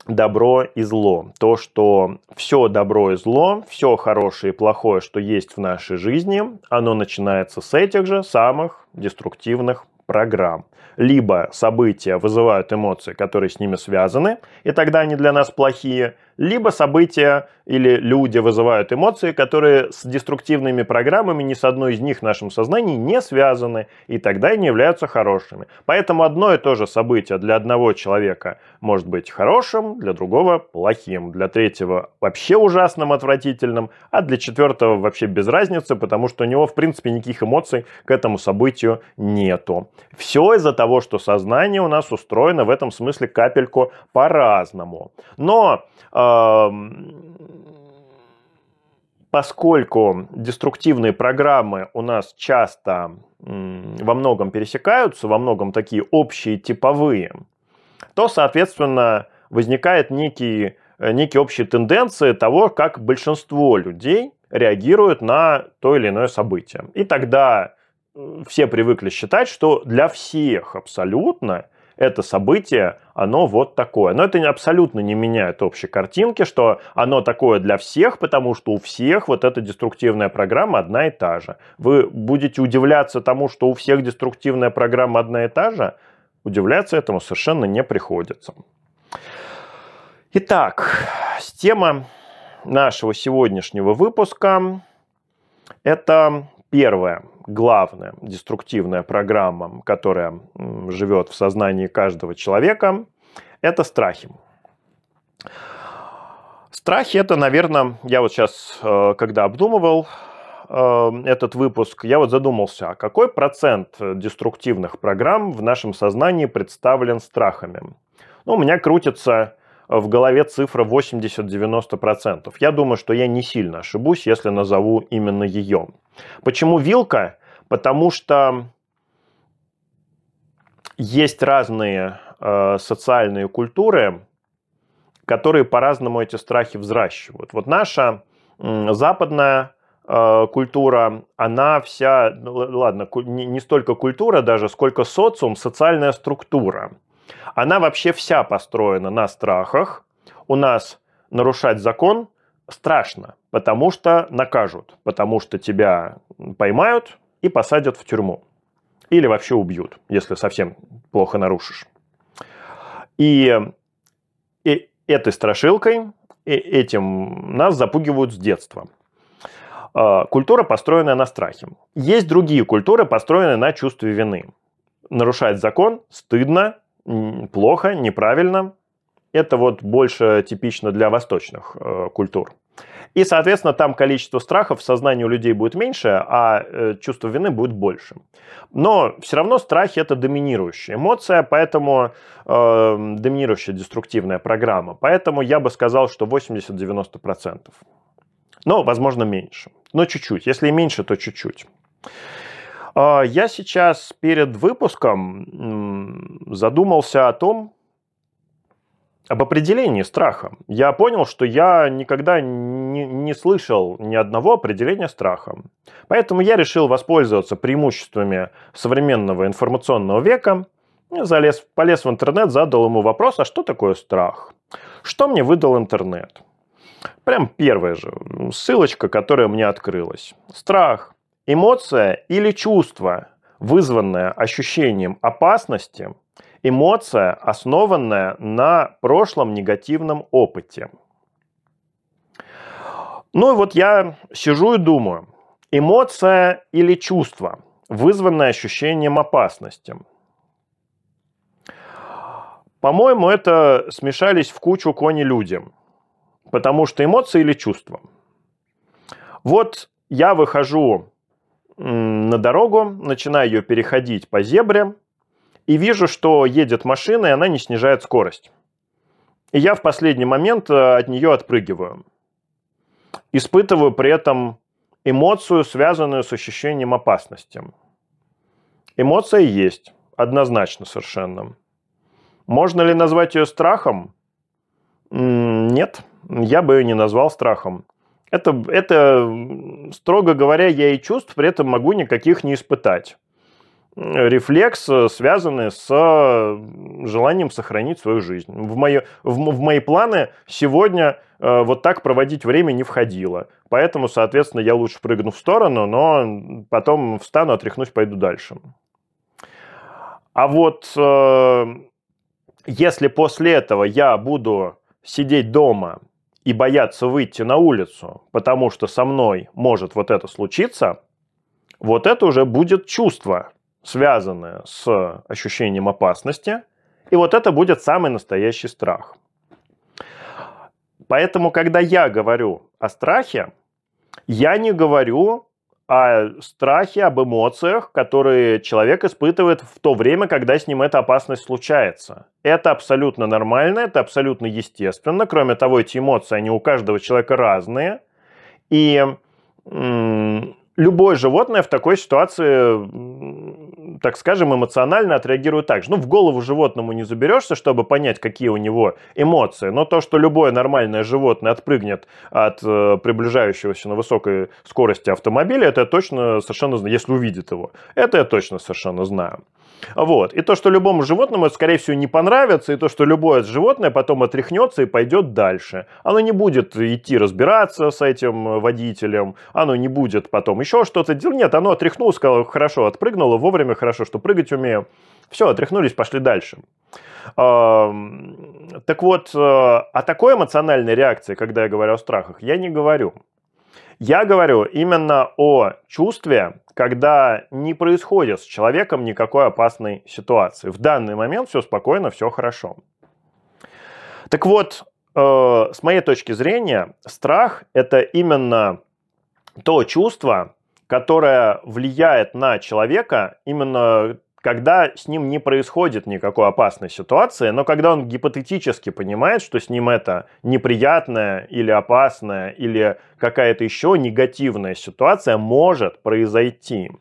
добро и зло. То, что все добро и зло, все хорошее и плохое, что есть в нашей жизни, оно начинается с этих же самых деструктивных программ. Либо события вызывают эмоции, которые с ними связаны, и тогда они для нас плохие, либо события или люди вызывают эмоции, которые с деструктивными программами ни с одной из них в нашем сознании не связаны, и тогда не являются хорошими. Поэтому одно и то же событие для одного человека может быть хорошим, для другого плохим, для третьего вообще ужасным, отвратительным, а для четвертого вообще без разницы, потому что у него в принципе никаких эмоций к этому событию нету. Все из-за того, что сознание у нас устроено в этом смысле капельку по-разному. Но э, поскольку деструктивные программы у нас часто во многом пересекаются, во многом такие общие, типовые, то, соответственно, возникает некие, э, некие общие тенденции того, как большинство людей реагируют на то или иное событие. И тогда все привыкли считать, что для всех абсолютно это событие, оно вот такое. Но это абсолютно не меняет общей картинки, что оно такое для всех, потому что у всех вот эта деструктивная программа одна и та же. Вы будете удивляться тому, что у всех деструктивная программа одна и та же, удивляться этому совершенно не приходится. Итак, тема нашего сегодняшнего выпуска – это первая главная деструктивная программа, которая живет в сознании каждого человека, это страхи. Страхи это, наверное, я вот сейчас, э, когда обдумывал э, этот выпуск, я вот задумался, а какой процент деструктивных программ в нашем сознании представлен страхами? Ну, у меня крутится в голове цифра 80-90%. Я думаю, что я не сильно ошибусь, если назову именно ее. Почему вилка? Потому что есть разные э, социальные культуры, которые по-разному эти страхи взращивают. Вот наша э, западная культура, она вся, ну, ладно, не столько культура даже, сколько социум, социальная структура. Она вообще вся построена на страхах. У нас нарушать закон страшно, потому что накажут, потому что тебя поймают и посадят в тюрьму. Или вообще убьют, если совсем плохо нарушишь. И, и этой страшилкой, и этим нас запугивают с детства. А, культура, построенная на страхе. Есть другие культуры, построенные на чувстве вины. Нарушать закон стыдно, плохо, неправильно. Это вот больше типично для восточных э, культур. И, соответственно, там количество страхов в сознании у людей будет меньше, а э, чувство вины будет больше. Но все равно страхи это доминирующая эмоция, поэтому э, доминирующая деструктивная программа. Поэтому я бы сказал, что 80-90%. Но, возможно, меньше. Но чуть-чуть. Если меньше, то чуть-чуть. А, я сейчас перед выпуском задумался о том, об определении страха. Я понял, что я никогда не, не слышал ни одного определения страха. Поэтому я решил воспользоваться преимуществами современного информационного века. Залез, полез в интернет, задал ему вопрос, а что такое страх? Что мне выдал интернет? Прям первая же ссылочка, которая мне открылась. Страх Эмоция или чувство, вызванное ощущением опасности, эмоция, основанная на прошлом негативном опыте. Ну и вот я сижу и думаю, эмоция или чувство, вызванное ощущением опасности. По-моему, это смешались в кучу кони люди, потому что эмоции или чувства. Вот я выхожу на дорогу, начинаю ее переходить по зебре и вижу, что едет машина, и она не снижает скорость. И я в последний момент э, от нее отпрыгиваю. Испытываю при этом эмоцию, связанную с ощущением опасности. Эмоция есть, однозначно совершенно. Можно ли назвать ее страхом? Нет, я бы ее не назвал страхом. Это, это, строго говоря, я и чувств при этом могу никаких не испытать. Рефлекс, э, связанный с желанием сохранить свою жизнь. В мои, в, в мои планы сегодня э, вот так проводить время не входило. Поэтому, соответственно, я лучше прыгну в сторону, но потом встану, отряхнусь, пойду дальше. А вот э, если после этого я буду сидеть дома и бояться выйти на улицу, потому что со мной может вот это случиться, вот это уже будет чувство, связанное с ощущением опасности, и вот это будет самый настоящий страх. Поэтому, когда я говорю о страхе, я не говорю о страхе, об эмоциях, которые человек испытывает в то время, когда с ним эта опасность случается. Это абсолютно нормально, это абсолютно естественно. Кроме того, эти эмоции, они у каждого человека разные. И любое животное в такой ситуации, так скажем, эмоционально отреагирует так же. Ну, в голову животному не заберешься, чтобы понять, какие у него эмоции. Но то, что любое нормальное животное отпрыгнет от э, приближающегося на высокой скорости автомобиля, это я точно совершенно знаю, если увидит его. Это я точно совершенно знаю. Вот. И то, что любому животному это, скорее всего, не понравится, и то, что любое животное потом отряхнется и пойдет дальше. Оно не будет идти разбираться с этим водителем, оно не будет потом еще что-то делать. Нет, оно отряхнулось, сказало, хорошо, отпрыгнуло вовремя, хорошо, что прыгать умею. Все, отряхнулись, пошли дальше. Так вот, э, о такой эмоциональной реакции, когда я говорю о страхах, я не говорю. Я говорю именно о чувстве, когда не происходит с человеком никакой опасной ситуации. В данный момент все спокойно, все хорошо. Так вот, э, с моей точки зрения, страх – это именно то чувство, которое влияет на человека именно когда с ним не происходит никакой опасной ситуации, но когда он гипотетически понимает, что с ним это неприятная или опасная или какая-то еще негативная ситуация может произойти.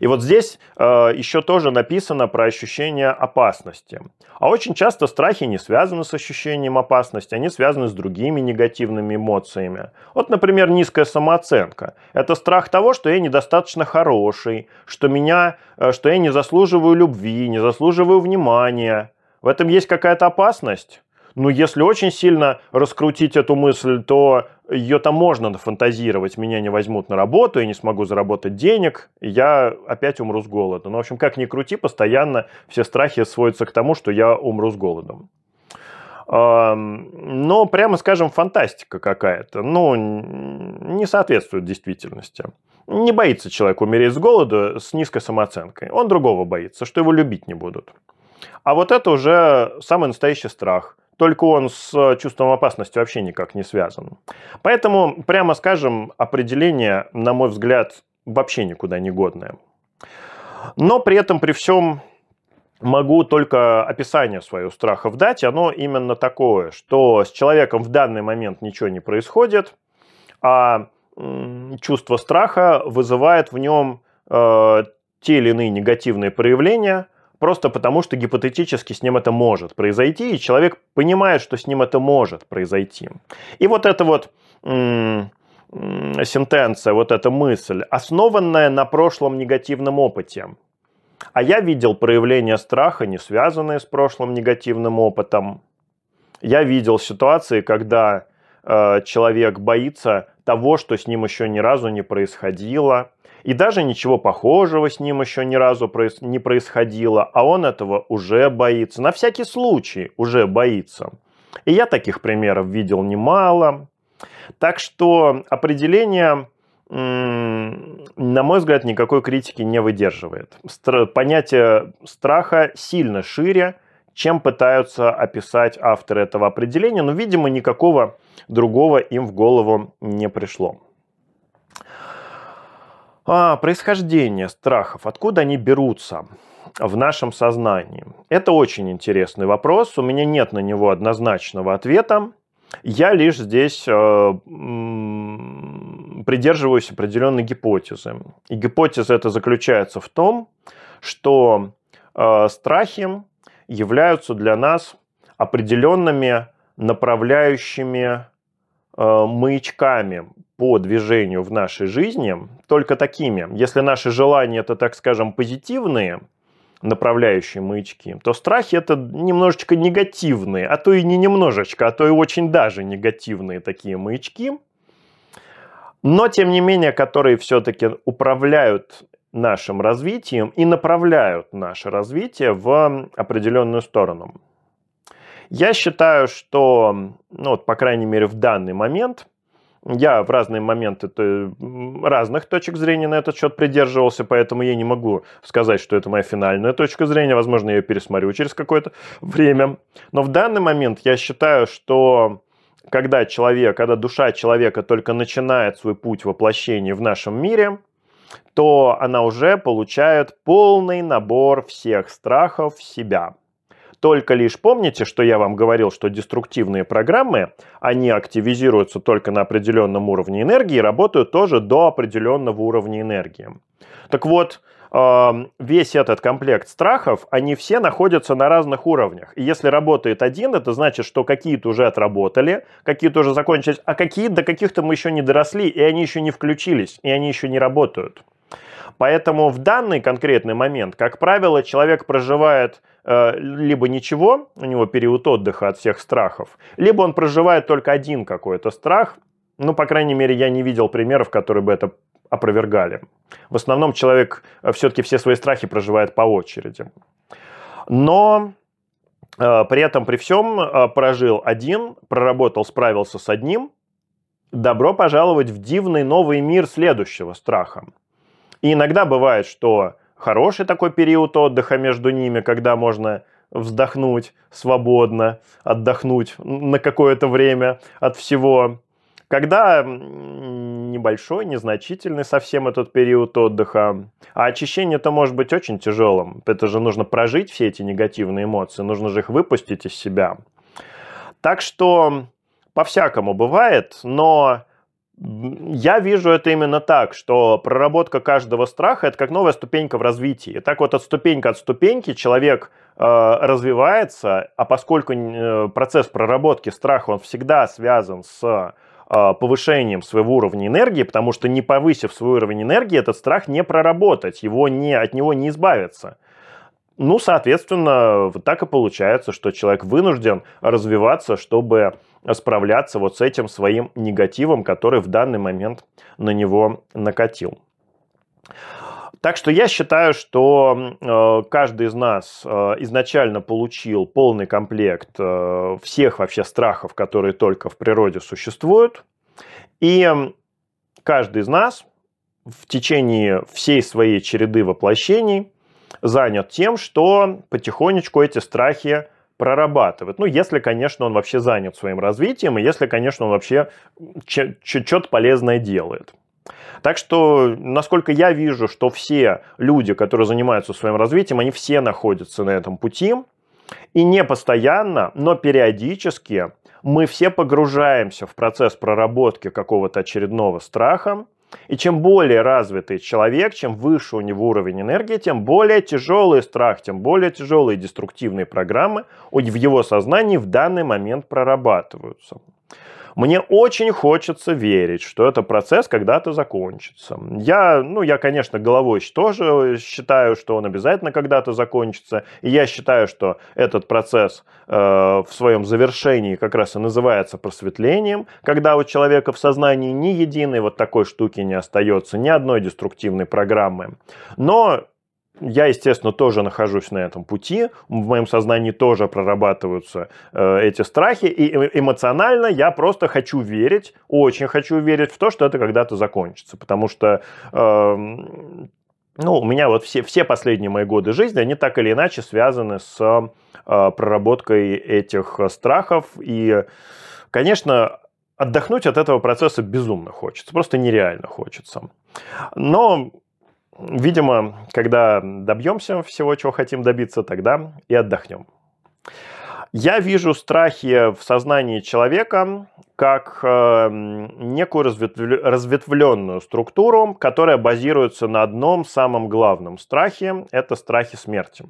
И вот здесь э, еще тоже написано про ощущение опасности. А очень часто страхи не связаны с ощущением опасности, они связаны с другими негативными эмоциями. Вот, например, низкая самооценка. Это страх того, что я недостаточно хороший, что, меня, э, что я не заслуживаю любви, не заслуживаю внимания. В этом есть какая-то опасность. Ну, если очень сильно раскрутить эту мысль, то ее там можно нафантазировать. Меня не возьмут на работу, я не смогу заработать денег, я опять умру с голода. Ну, в общем, как ни крути, постоянно все страхи сводятся к тому, что я умру с голодом. Но, прямо скажем, фантастика какая-то. Ну, не соответствует действительности. Не боится человек умереть с голода с низкой самооценкой. Он другого боится, что его любить не будут. А вот это уже самый настоящий страх – только он с э, чувством опасности вообще никак не связан. Поэтому, прямо скажем, определение, на мой взгляд, вообще никуда не годное. Но при этом, при всем, могу только описание своего страха дать. Оно именно такое, что с человеком в данный момент ничего не происходит, а чувство страха вызывает в нем э, те или иные негативные проявления, просто потому, что гипотетически с ним это может произойти, и человек понимает, что с ним это может произойти. И вот эта вот сентенция, вот эта мысль, основанная на прошлом негативном опыте. А я видел проявления страха, не связанные с прошлым негативным опытом. Я видел ситуации, когда э, человек боится того, что с ним еще ни разу не происходило – и даже ничего похожего с ним еще ни разу не происходило, а он этого уже боится. На всякий случай уже боится. И я таких примеров видел немало. Так что определение, на мой взгляд, никакой критики не выдерживает. Понятие страха сильно шире, чем пытаются описать авторы этого определения, но, видимо, никакого другого им в голову не пришло. А, происхождение страхов, откуда они берутся в нашем сознании? Это очень интересный вопрос. У меня нет на него однозначного ответа. Я лишь здесь э, придерживаюсь определенной гипотезы. И гипотеза эта заключается в том, что э, страхи являются для нас определенными направляющими э, маячками по движению в нашей жизни только такими. Если наши желания это, так скажем, позитивные, направляющие маячки, то страхи это немножечко негативные, а то и не немножечко, а то и очень даже негативные такие маячки, но тем не менее, которые все-таки управляют нашим развитием и направляют наше развитие в определенную сторону. Я считаю, что, ну вот, по крайней мере, в данный момент, я в разные моменты разных точек зрения на этот счет придерживался, поэтому я не могу сказать, что это моя финальная точка зрения. Возможно, я ее пересмотрю через какое-то время. Но в данный момент я считаю, что когда человек, когда душа человека только начинает свой путь воплощения в нашем мире, то она уже получает полный набор всех страхов в себя – только лишь помните, что я вам говорил, что деструктивные программы, они активизируются только на определенном уровне энергии и работают тоже до определенного уровня энергии. Так вот, эм, весь этот комплект страхов, они все находятся на разных уровнях. И если работает один, это значит, что какие-то уже отработали, какие-то уже закончились, а какие до каких-то мы еще не доросли, и они еще не включились, и они еще не работают. Поэтому в данный конкретный момент, как правило, человек проживает либо ничего, у него период отдыха от всех страхов, либо он проживает только один какой-то страх. Ну, по крайней мере, я не видел примеров, которые бы это опровергали. В основном человек э, все-таки все свои страхи проживает по очереди. Но э, при этом, при всем, э, прожил один, проработал, справился с одним. Добро пожаловать в дивный новый мир следующего страха. И иногда бывает, что хороший такой период отдыха между ними, когда можно вздохнуть свободно, отдохнуть на какое-то время от всего. Когда небольшой, незначительный совсем этот период отдыха. А очищение-то может быть очень тяжелым. Это же нужно прожить все эти негативные эмоции, нужно же их выпустить из себя. Так что по-всякому бывает, но я вижу это именно так, что проработка каждого страха – это как новая ступенька в развитии. так вот от ступеньки от ступеньки человек э, развивается, а поскольку э, процесс проработки страха, он всегда связан с э, повышением своего уровня энергии, потому что не повысив свой уровень энергии, этот страх не проработать, его не, от него не избавиться. Ну, соответственно, вот так и получается, что человек вынужден развиваться, чтобы справляться вот с этим своим негативом, который в данный момент на него накатил. Так что я считаю, что э, каждый из нас э, изначально получил полный комплект э, всех вообще страхов, которые только в природе существуют. И каждый из нас в течение всей своей череды воплощений занят тем, что потихонечку эти страхи прорабатывает. Ну, если, конечно, он вообще занят своим развитием, и если, конечно, он вообще что-то полезное делает. Так что, насколько я вижу, что все люди, которые занимаются своим развитием, они все находятся на этом пути. И не постоянно, но периодически мы все погружаемся в процесс проработки какого-то очередного страха, и чем более развитый человек, чем выше у него уровень энергии, тем более тяжелый страх, тем более тяжелые деструктивные программы в его сознании в данный момент прорабатываются. Мне очень хочется верить, что этот процесс когда-то закончится. Я, ну, я, конечно, головой тоже считаю, что он обязательно когда-то закончится. И я считаю, что этот процесс э, в своем завершении как раз и называется просветлением, когда у человека в сознании ни единой вот такой штуки не остается, ни одной деструктивной программы. Но я, естественно, тоже нахожусь на этом пути. В моем сознании тоже прорабатываются э, эти страхи. И эмоционально я просто хочу верить, очень хочу верить в то, что это когда-то закончится. Потому что э, ну, у меня вот все, все последние мои годы жизни, они так или иначе связаны с э, проработкой этих страхов. И, конечно, отдохнуть от этого процесса безумно хочется, просто нереально хочется. Но Видимо, когда добьемся всего, чего хотим добиться, тогда и отдохнем. Я вижу страхи в сознании человека как э, некую разветвленную структуру, которая базируется на одном самом главном страхе – это страхе смерти.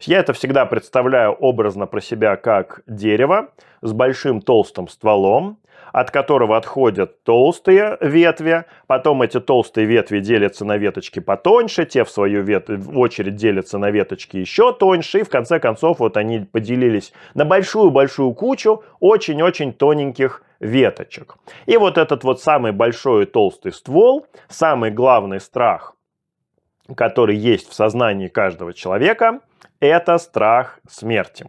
Я это всегда представляю образно про себя как дерево с большим толстым стволом, от которого отходят толстые ветви, потом эти толстые ветви делятся на веточки потоньше, те в свою вет... в очередь делятся на веточки еще тоньше, и в конце концов вот они поделились на большую-большую кучу очень-очень тоненьких веточек. И вот этот вот самый большой и толстый ствол, самый главный страх, который есть в сознании каждого человека, это страх смерти.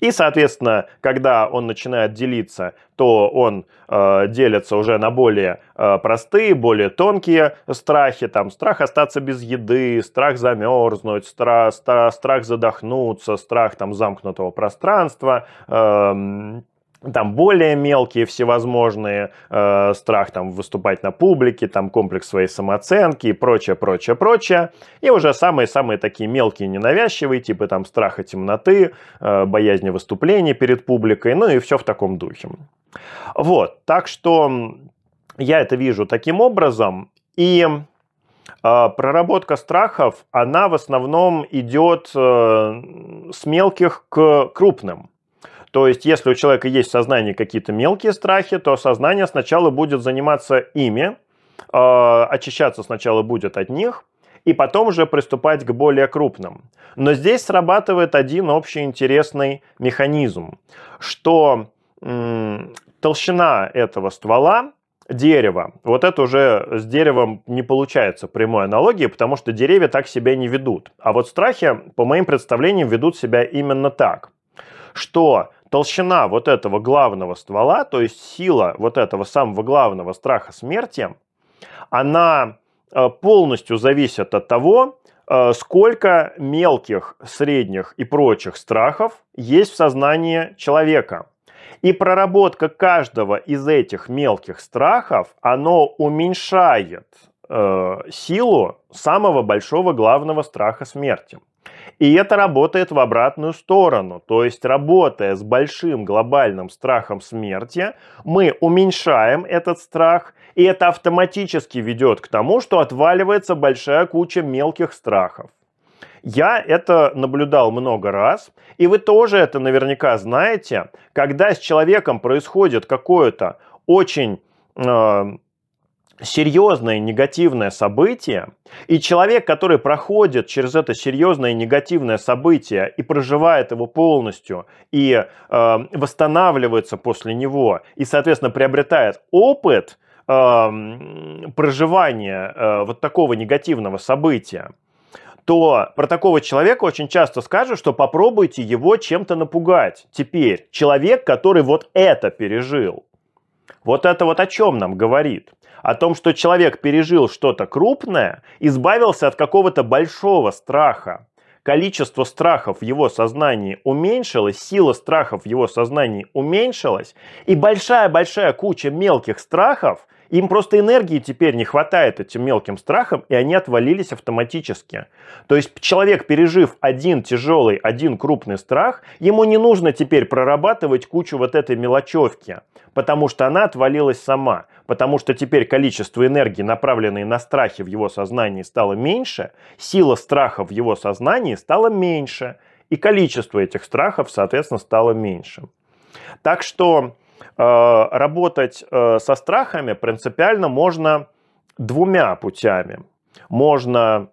И, соответственно, когда он начинает делиться, то он э, делится уже на более э, простые, более тонкие страхи. Там страх остаться без еды, страх замерзнуть, страх, страх, страх задохнуться, страх там замкнутого пространства, э, там более мелкие всевозможные, э, страх там выступать на публике, там комплекс своей самооценки и прочее, прочее, прочее. И уже самые-самые такие мелкие, ненавязчивые, типа там страха темноты, э, боязни выступления перед публикой, ну и все в таком духе. Вот, так что я это вижу таким образом. И э, проработка страхов, она в основном идет э, с мелких к крупным. То есть, если у человека есть в сознании какие-то мелкие страхи, то сознание сначала будет заниматься ими, э, очищаться сначала будет от них, и потом уже приступать к более крупным. Но здесь срабатывает один общий интересный механизм, что толщина этого ствола дерева, вот это уже с деревом не получается прямой аналогии, потому что деревья так себя не ведут. А вот страхи, по моим представлениям, ведут себя именно так, что толщина вот этого главного ствола, то есть сила вот этого самого главного страха смерти, она э, полностью зависит от того, э, сколько мелких, средних и прочих страхов есть в сознании человека. И проработка каждого из этих мелких страхов, оно уменьшает э, силу самого большого главного страха смерти. И это работает в обратную сторону. То есть, работая с большим глобальным страхом смерти, мы уменьшаем этот страх, и это автоматически ведет к тому, что отваливается большая куча мелких страхов. Я это наблюдал много раз, и вы тоже это наверняка знаете, когда с человеком происходит какое-то очень э, серьезное негативное событие, и человек, который проходит через это серьезное негативное событие и проживает его полностью, и э, восстанавливается после него, и, соответственно, приобретает опыт э, проживания э, вот такого негативного события, то про такого человека очень часто скажут, что попробуйте его чем-то напугать. Теперь человек, который вот это пережил, вот это вот о чем нам говорит? О том, что человек пережил что-то крупное, избавился от какого-то большого страха. Количество страхов в его сознании уменьшилось, сила страхов в его сознании уменьшилась, и большая-большая куча мелких страхов – им просто энергии теперь не хватает этим мелким страхам, и они отвалились автоматически. То есть человек, пережив один тяжелый, один крупный страх, ему не нужно теперь прорабатывать кучу вот этой мелочевки, потому что она отвалилась сама. Потому что теперь количество энергии, направленной на страхи в его сознании, стало меньше, сила страха в его сознании стала меньше, и количество этих страхов, соответственно, стало меньше. Так что работать э, со страхами принципиально можно двумя путями. Можно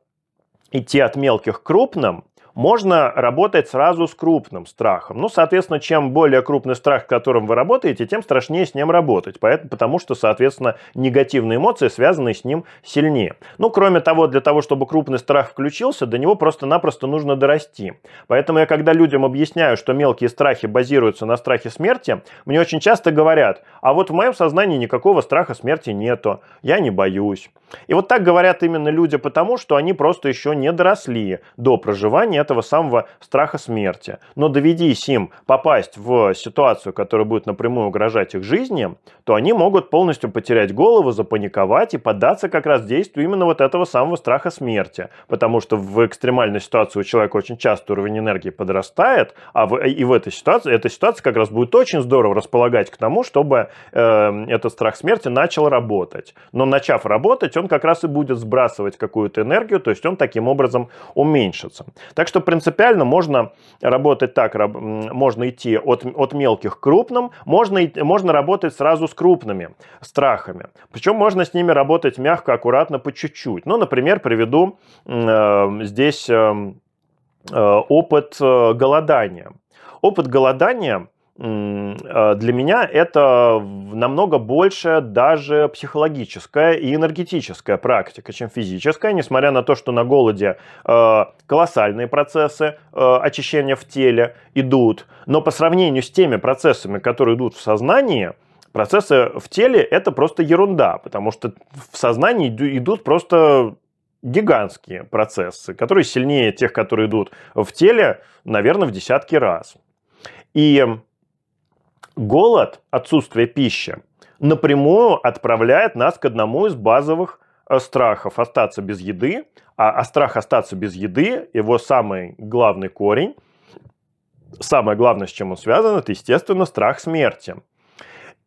идти от мелких к крупным, можно работать сразу с крупным страхом. Ну, соответственно, чем более крупный страх, которым вы работаете, тем страшнее с ним работать. Поэтому, потому что, соответственно, негативные эмоции, связанные с ним, сильнее. Ну, кроме того, для того, чтобы крупный страх включился, до него просто-напросто нужно дорасти. Поэтому я, когда людям объясняю, что мелкие страхи базируются на страхе смерти, мне очень часто говорят, а вот в моем сознании никакого страха смерти нету, я не боюсь. И вот так говорят именно люди потому, что они просто еще не доросли до проживания этого самого страха смерти. Но доведись им попасть в ситуацию, которая будет напрямую угрожать их жизни, то они могут полностью потерять голову, запаниковать и поддаться как раз действию именно вот этого самого страха смерти. Потому что в экстремальной ситуации у человека очень часто уровень энергии подрастает, а в, и в этой ситуации, эта ситуация как раз будет очень здорово располагать к тому, чтобы э, этот страх смерти начал работать. Но начав работать, он как раз и будет сбрасывать какую-то энергию, то есть он таким образом уменьшится. Так что что принципиально можно работать так, можно идти от, от мелких к крупным, можно, можно работать сразу с крупными страхами. Причем можно с ними работать мягко, аккуратно, по чуть-чуть. Ну, например, приведу э, здесь э, э опыт э, голодания. Опыт голодания для меня это намного больше даже психологическая и энергетическая практика, чем физическая, несмотря на то, что на голоде колоссальные процессы очищения в теле идут, но по сравнению с теми процессами, которые идут в сознании, процессы в теле это просто ерунда, потому что в сознании идут просто гигантские процессы, которые сильнее тех, которые идут в теле, наверное, в десятки раз. И голод, отсутствие пищи, напрямую отправляет нас к одному из базовых э, страхов остаться без еды, а, а страх остаться без еды, его самый главный корень, самое главное, с чем он связан, это, естественно, страх смерти.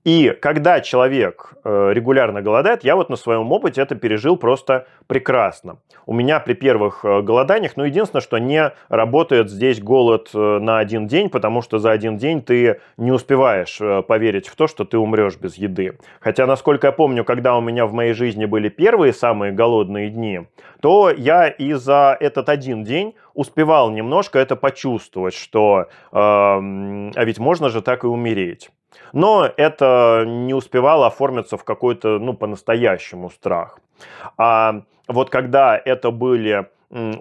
И когда человек э, регулярно голодает, я вот на своем опыте это пережил просто прекрасно. У меня при первых э, голоданиях, ну, единственное, что не работает здесь голод э, на один день, потому что за один день ты не успеваешь поверить в то, что ты умрешь без еды. Хотя, насколько я помню, когда у меня в моей жизни были первые самые голодные дни, то я и за этот один день успевал немножко это почувствовать, что э, а ведь можно же так и умереть. Но это не успевало оформиться в какой-то, ну, по-настоящему страх. А вот когда это были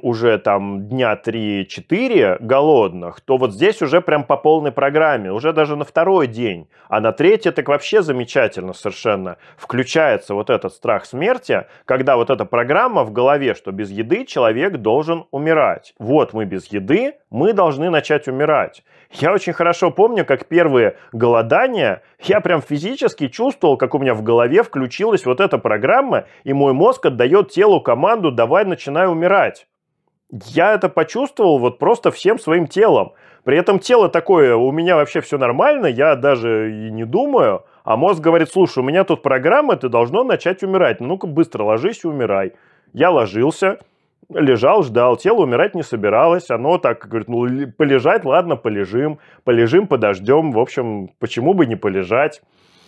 уже там дня 3-4 голодных, то вот здесь уже прям по полной программе, уже даже на второй день, а на третий так вообще замечательно совершенно включается вот этот страх смерти, когда вот эта программа в голове, что без еды человек должен умирать. Вот мы без еды, мы должны начать умирать. Я очень хорошо помню, как первые голодания, я прям физически чувствовал, как у меня в голове включилась вот эта программа, и мой мозг отдает телу команду «давай начинай умирать». Я это почувствовал вот просто всем своим телом. При этом тело такое, у меня вообще все нормально, я даже и не думаю, а мозг говорит, слушай, у меня тут программа, ты должно начать умирать, ну-ка быстро ложись и умирай. Я ложился, лежал, ждал, тело умирать не собиралось, оно так говорит, ну полежать, ладно, полежим, полежим, подождем, в общем, почему бы не полежать.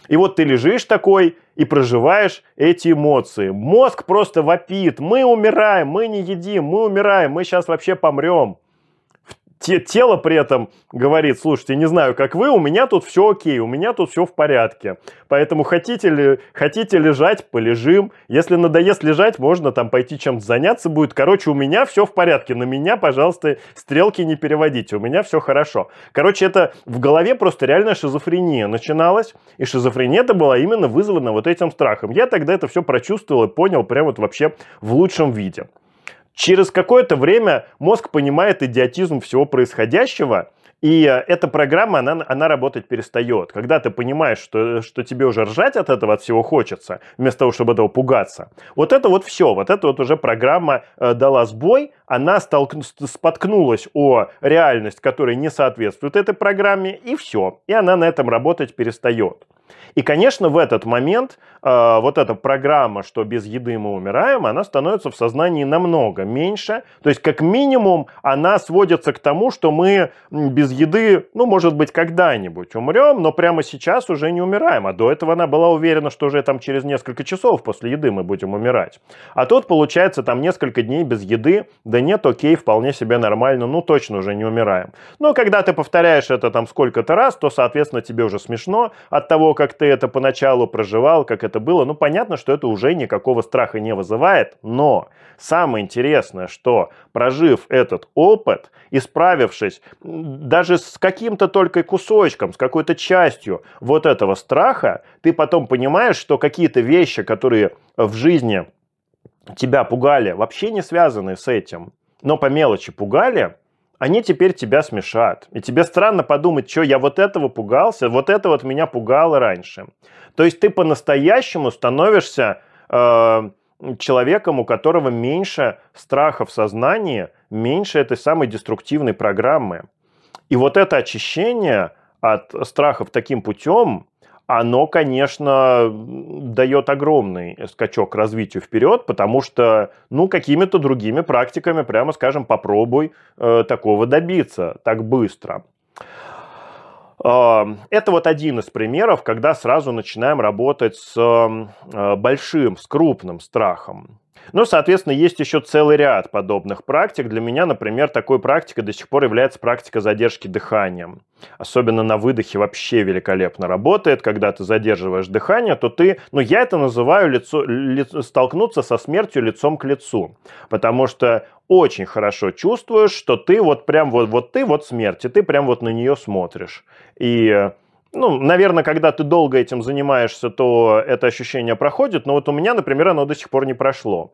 И вот ты лежишь такой и проживаешь эти эмоции. Мозг просто вопит, мы умираем, мы не едим, мы умираем, мы сейчас вообще помрем те, тело при этом говорит, слушайте, не знаю, как вы, у меня тут все окей, у меня тут все в порядке. Поэтому хотите, ли, хотите лежать, полежим. Если надоест лежать, можно там пойти чем-то заняться будет. Короче, у меня все в порядке. На меня, пожалуйста, стрелки не переводите. У меня все хорошо. Короче, это в голове просто реальная шизофрения начиналась. И шизофрения это была именно вызвана вот этим страхом. Я тогда это все прочувствовал и понял прям вот вообще в лучшем виде. Через какое-то время мозг понимает идиотизм всего происходящего, и э, эта программа, она, она работать перестает. Когда ты понимаешь, что, что тебе уже ржать от этого, от всего хочется, вместо того, чтобы этого пугаться. Вот это вот все, вот это вот уже программа э, дала сбой, она столк... споткнулась о реальность, которая не соответствует этой программе, и все. И она на этом работать перестает. И, конечно, в этот момент э, вот эта программа, что без еды мы умираем, она становится в сознании намного меньше. То есть, как минимум, она сводится к тому, что мы без еды, ну, может быть, когда-нибудь умрем, но прямо сейчас уже не умираем. А до этого она была уверена, что уже там через несколько часов после еды мы будем умирать. А тут, получается, там несколько дней без еды, да нет, окей, вполне себе нормально, ну, точно уже не умираем. Но когда ты повторяешь это там сколько-то раз, то, соответственно, тебе уже смешно от того, как ты это поначалу проживал, как это было, ну, понятно, что это уже никакого страха не вызывает, но самое интересное, что прожив этот опыт, исправившись даже с каким-то только кусочком, с какой-то частью вот этого страха, ты потом понимаешь, что какие-то вещи, которые в жизни тебя пугали, вообще не связаны с этим, но по мелочи пугали, они теперь тебя смешат. И тебе странно подумать, что я вот этого пугался, вот это вот меня пугало раньше. То есть ты по-настоящему становишься э, человеком, у которого меньше страха в сознании, меньше этой самой деструктивной программы. И вот это очищение от страхов таким путем, оно, конечно, дает огромный скачок развитию вперед, потому что, ну, какими-то другими практиками, прямо скажем, попробуй э, такого добиться так быстро. Э, это вот один из примеров, когда сразу начинаем работать с э, большим, с крупным страхом. Ну, соответственно, есть еще целый ряд подобных практик. Для меня, например, такой практикой до сих пор является практика задержки дыханием. Особенно на выдохе вообще великолепно работает. Когда ты задерживаешь дыхание, то ты, ну, я это называю лицо, лицо, столкнуться со смертью лицом к лицу. Потому что очень хорошо чувствуешь, что ты вот прям вот, вот ты вот смерть, и ты прям вот на нее смотришь. И ну, наверное, когда ты долго этим занимаешься, то это ощущение проходит, но вот у меня, например, оно до сих пор не прошло.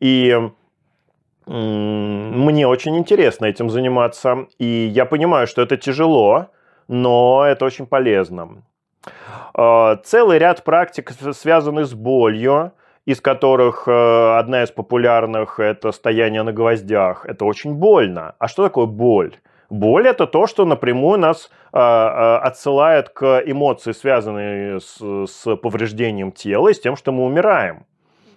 И мне очень интересно этим заниматься, и я понимаю, что это тяжело, но это очень полезно. А, целый ряд практик связаны с болью, из которых э, одна из популярных – это стояние на гвоздях. Это очень больно. А что такое боль? Боль – это то, что напрямую нас э, отсылает к эмоции, связанные с, с повреждением тела и с тем, что мы умираем.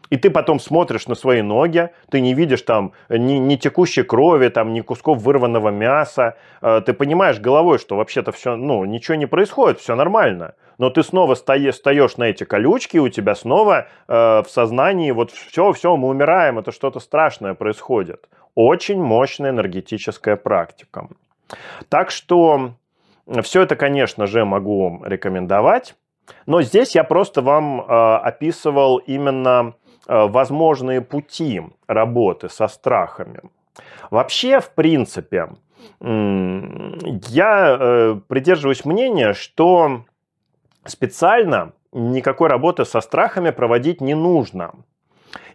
И ты потом смотришь на свои ноги, ты не видишь там ни, ни текущей крови, там, ни кусков вырванного мяса. Э, ты понимаешь головой, что вообще-то все, ну, ничего не происходит, все нормально. Но ты снова стоишь, встаешь на эти колючки, у тебя снова э, в сознании вот все, все, мы умираем, это что-то страшное происходит. Очень мощная энергетическая практика. Так что все это, конечно же, могу рекомендовать. Но здесь я просто вам э, описывал именно э, возможные пути работы со страхами. Вообще, в принципе, я э, придерживаюсь мнения, что специально никакой работы со страхами проводить не нужно.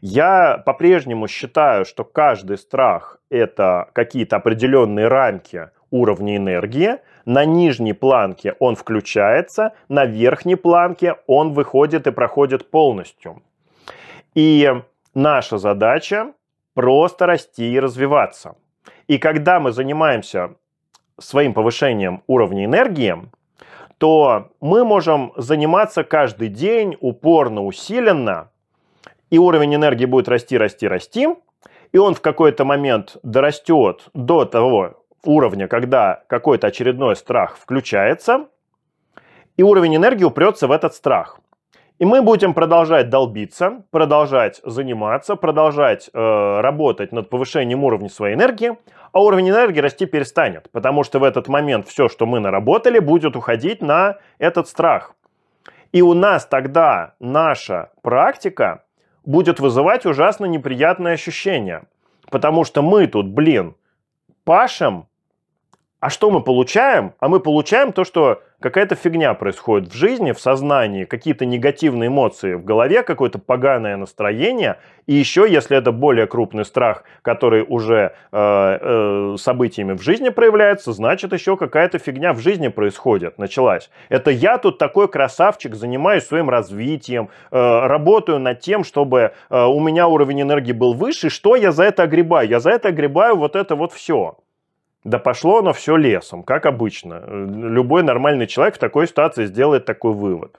Я по-прежнему считаю, что каждый страх – это какие-то определенные рамки уровня энергии. На нижней планке он включается, на верхней планке он выходит и проходит полностью. И наша задача просто расти и развиваться. И когда мы занимаемся своим повышением уровня энергии, то мы можем заниматься каждый день упорно, усиленно, и уровень энергии будет расти, расти, расти, и он в какой-то момент дорастет до того уровня, когда какой-то очередной страх включается, и уровень энергии упрется в этот страх. И мы будем продолжать долбиться, продолжать заниматься, продолжать э, работать над повышением уровня своей энергии, а уровень энергии расти перестанет, потому что в этот момент все, что мы наработали, будет уходить на этот страх. И у нас тогда наша практика будет вызывать ужасно неприятные ощущения, потому что мы тут, блин, пашем а что мы получаем? А мы получаем то, что какая-то фигня происходит в жизни, в сознании, какие-то негативные эмоции в голове, какое-то поганое настроение. И еще, если это более крупный страх, который уже э, э, событиями в жизни проявляется, значит еще какая-то фигня в жизни происходит, началась. Это я тут такой красавчик, занимаюсь своим развитием, э, работаю над тем, чтобы э, у меня уровень энергии был выше. Что я за это огребаю? Я за это огребаю вот это вот все. Да пошло оно все лесом, как обычно. Любой нормальный человек в такой ситуации сделает такой вывод.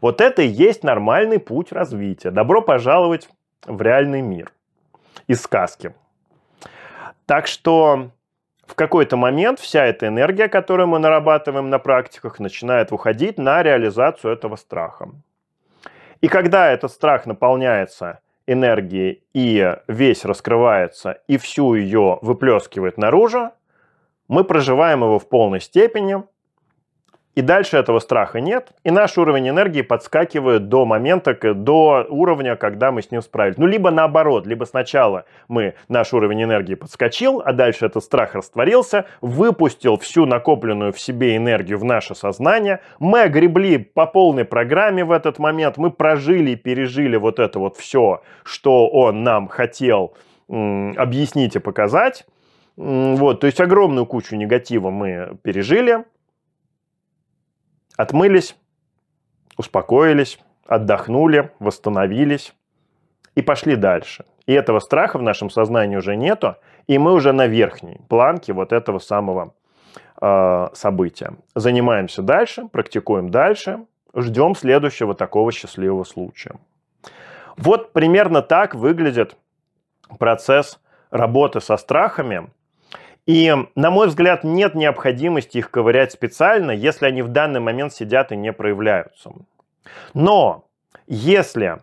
Вот это и есть нормальный путь развития. Добро пожаловать в реальный мир из сказки. Так что в какой-то момент вся эта энергия, которую мы нарабатываем на практиках, начинает выходить на реализацию этого страха. И когда этот страх наполняется энергией и весь раскрывается, и всю ее выплескивает наружу, мы проживаем его в полной степени, и дальше этого страха нет, и наш уровень энергии подскакивает до момента, до уровня, когда мы с ним справились. Ну, либо наоборот, либо сначала мы, наш уровень энергии подскочил, а дальше этот страх растворился, выпустил всю накопленную в себе энергию в наше сознание, мы огребли по полной программе в этот момент, мы прожили и пережили вот это вот все, что он нам хотел объяснить и показать, вот, то есть огромную кучу негатива мы пережили, отмылись, успокоились, отдохнули, восстановились и пошли дальше. И этого страха в нашем сознании уже нету, и мы уже на верхней планке вот этого самого э, события. Занимаемся дальше, практикуем дальше, ждем следующего такого счастливого случая. Вот примерно так выглядит процесс работы со страхами и, на мой взгляд, нет необходимости их ковырять специально, если они в данный момент сидят и не проявляются. Но если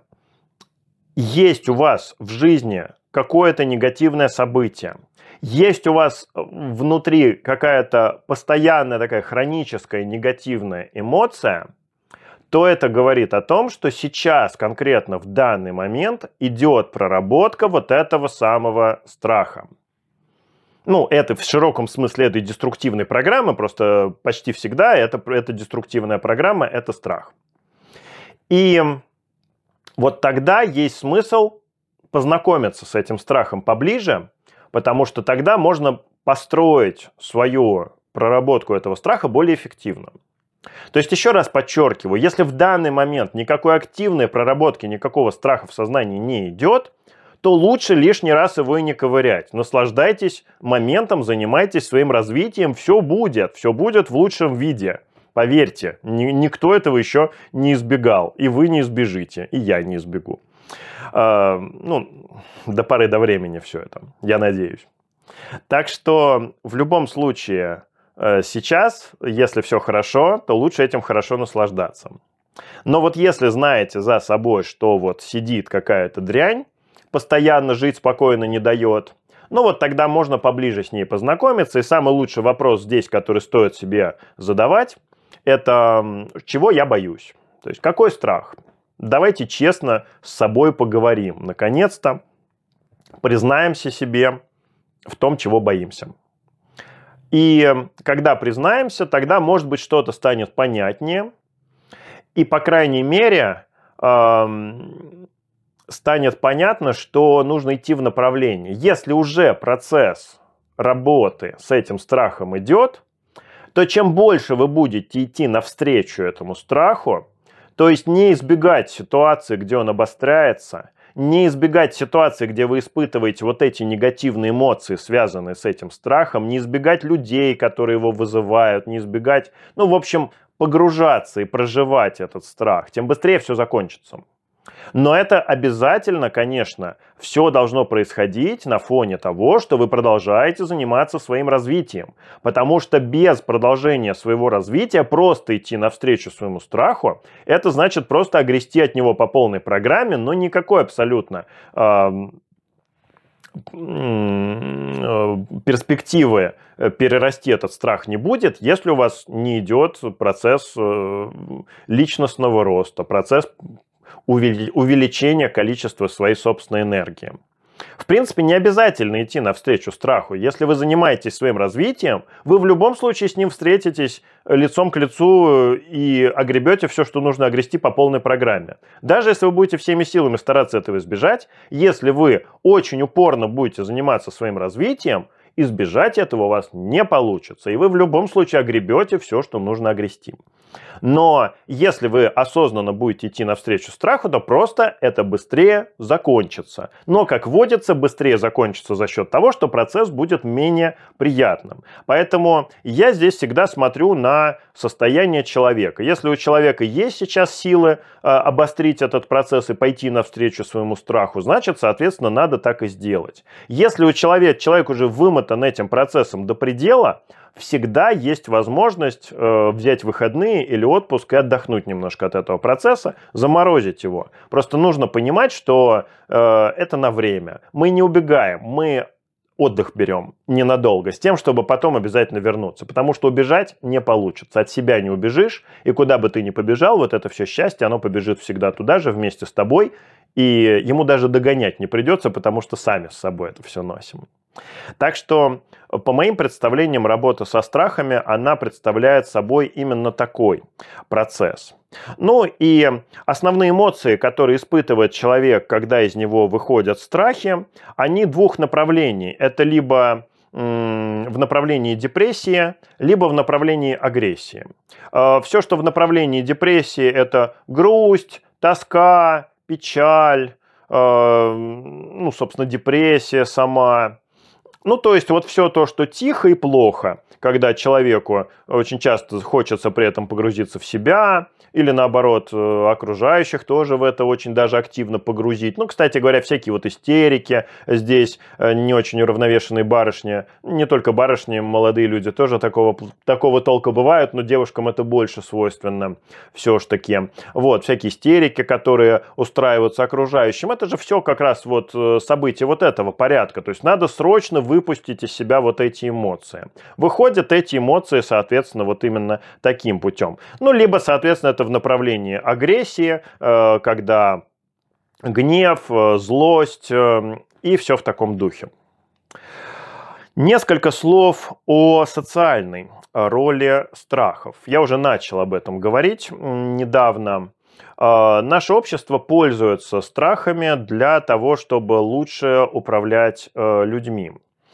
есть у вас в жизни какое-то негативное событие, есть у вас внутри какая-то постоянная такая хроническая негативная эмоция, то это говорит о том, что сейчас конкретно в данный момент идет проработка вот этого самого страха. Ну, это в широком смысле этой деструктивной программы, просто почти всегда это, это деструктивная программа, это страх. И вот тогда есть смысл познакомиться с этим страхом поближе, потому что тогда можно построить свою проработку этого страха более эффективно. То есть, еще раз подчеркиваю, если в данный момент никакой активной проработки, никакого страха в сознании не идет, то лучше лишний раз его и не ковырять. Наслаждайтесь моментом, занимайтесь своим развитием, все будет, все будет в лучшем виде. Поверьте, ни, никто этого еще не избегал. И вы не избежите, и я не избегу. А, ну, до поры до времени все это, я надеюсь. Так что в любом случае э, сейчас, если все хорошо, то лучше этим хорошо наслаждаться. Но вот если знаете за собой, что вот сидит какая-то дрянь, постоянно жить спокойно не дает, ну вот тогда можно поближе с ней познакомиться. И самый лучший вопрос здесь, который стоит себе задавать, это чего я боюсь? То есть какой страх? Давайте честно с собой поговорим. Наконец-то признаемся себе в том, чего боимся. И когда признаемся, тогда, может быть, что-то станет понятнее. И, по крайней мере, станет понятно, что нужно идти в направлении. Если уже процесс работы с этим страхом идет, то чем больше вы будете идти навстречу этому страху, то есть не избегать ситуации, где он обостряется, не избегать ситуации, где вы испытываете вот эти негативные эмоции, связанные с этим страхом, не избегать людей, которые его вызывают, не избегать, ну, в общем, погружаться и проживать этот страх, тем быстрее все закончится. Но это обязательно, конечно, все должно происходить на фоне того, что вы продолжаете заниматься своим развитием. Потому что без продолжения своего развития просто идти навстречу своему страху, это значит просто огрести от него по полной программе, но никакой абсолютно э, перспективы э, перерасти этот страх не будет, если у вас не идет процесс э, личностного роста, процесс увеличения количества своей собственной энергии. В принципе, не обязательно идти навстречу страху. Если вы занимаетесь своим развитием, вы в любом случае с ним встретитесь лицом к лицу и огребете все, что нужно огрести по полной программе. Даже если вы будете всеми силами стараться этого избежать, если вы очень упорно будете заниматься своим развитием, избежать этого у вас не получится. И вы в любом случае огребете все, что нужно огрести. Но если вы осознанно будете идти навстречу страху, то просто это быстрее закончится. Но, как водится, быстрее закончится за счет того, что процесс будет менее приятным. Поэтому я здесь всегда смотрю на состояние человека. Если у человека есть сейчас силы э, обострить этот процесс и пойти навстречу своему страху, значит, соответственно, надо так и сделать. Если у человека, человек уже вымотан этим процессом до предела, всегда есть возможность э, взять выходные или отпуск и отдохнуть немножко от этого процесса, заморозить его. Просто нужно понимать, что э, это на время. Мы не убегаем, мы отдых берем ненадолго, с тем, чтобы потом обязательно вернуться. Потому что убежать не получится. От себя не убежишь, и куда бы ты ни побежал, вот это все счастье, оно побежит всегда туда же вместе с тобой, и ему даже догонять не придется, потому что сами с собой это все носим. Так что, по моим представлениям, работа со страхами, она представляет собой именно такой процесс. Ну и основные эмоции, которые испытывает человек, когда из него выходят страхи, они двух направлений. Это либо в направлении депрессии, либо в направлении агрессии. А, Все, что в направлении депрессии, это грусть, тоска, печаль, а, ну, собственно, депрессия сама, Ну, то есть вот все то, что тихо и плохо, когда человеку очень часто хочется при этом погрузиться в себя, или наоборот э, окружающих тоже в это очень даже активно погрузить. Ну, кстати говоря, всякие вот истерики здесь, э, не очень уравновешенные барышни, не только барышни, молодые люди тоже такого, такого толка бывают, но девушкам это больше свойственно все ж таки. Вот, всякие истерики, которые устраиваются окружающим, это же все как раз вот э, события вот этого порядка. То есть надо срочно выпустить из себя вот эти эмоции. Выходят эти эмоции, соответственно, вот именно таким путем. Ну, либо, соответственно, это в направлении агрессии, э, когда гнев, э, злость э, и все в таком духе. Несколько слов о социальной роли страхов. Я уже начал об этом говорить недавно. Наше общество пользуется страхами для того, чтобы лучше управлять людьми.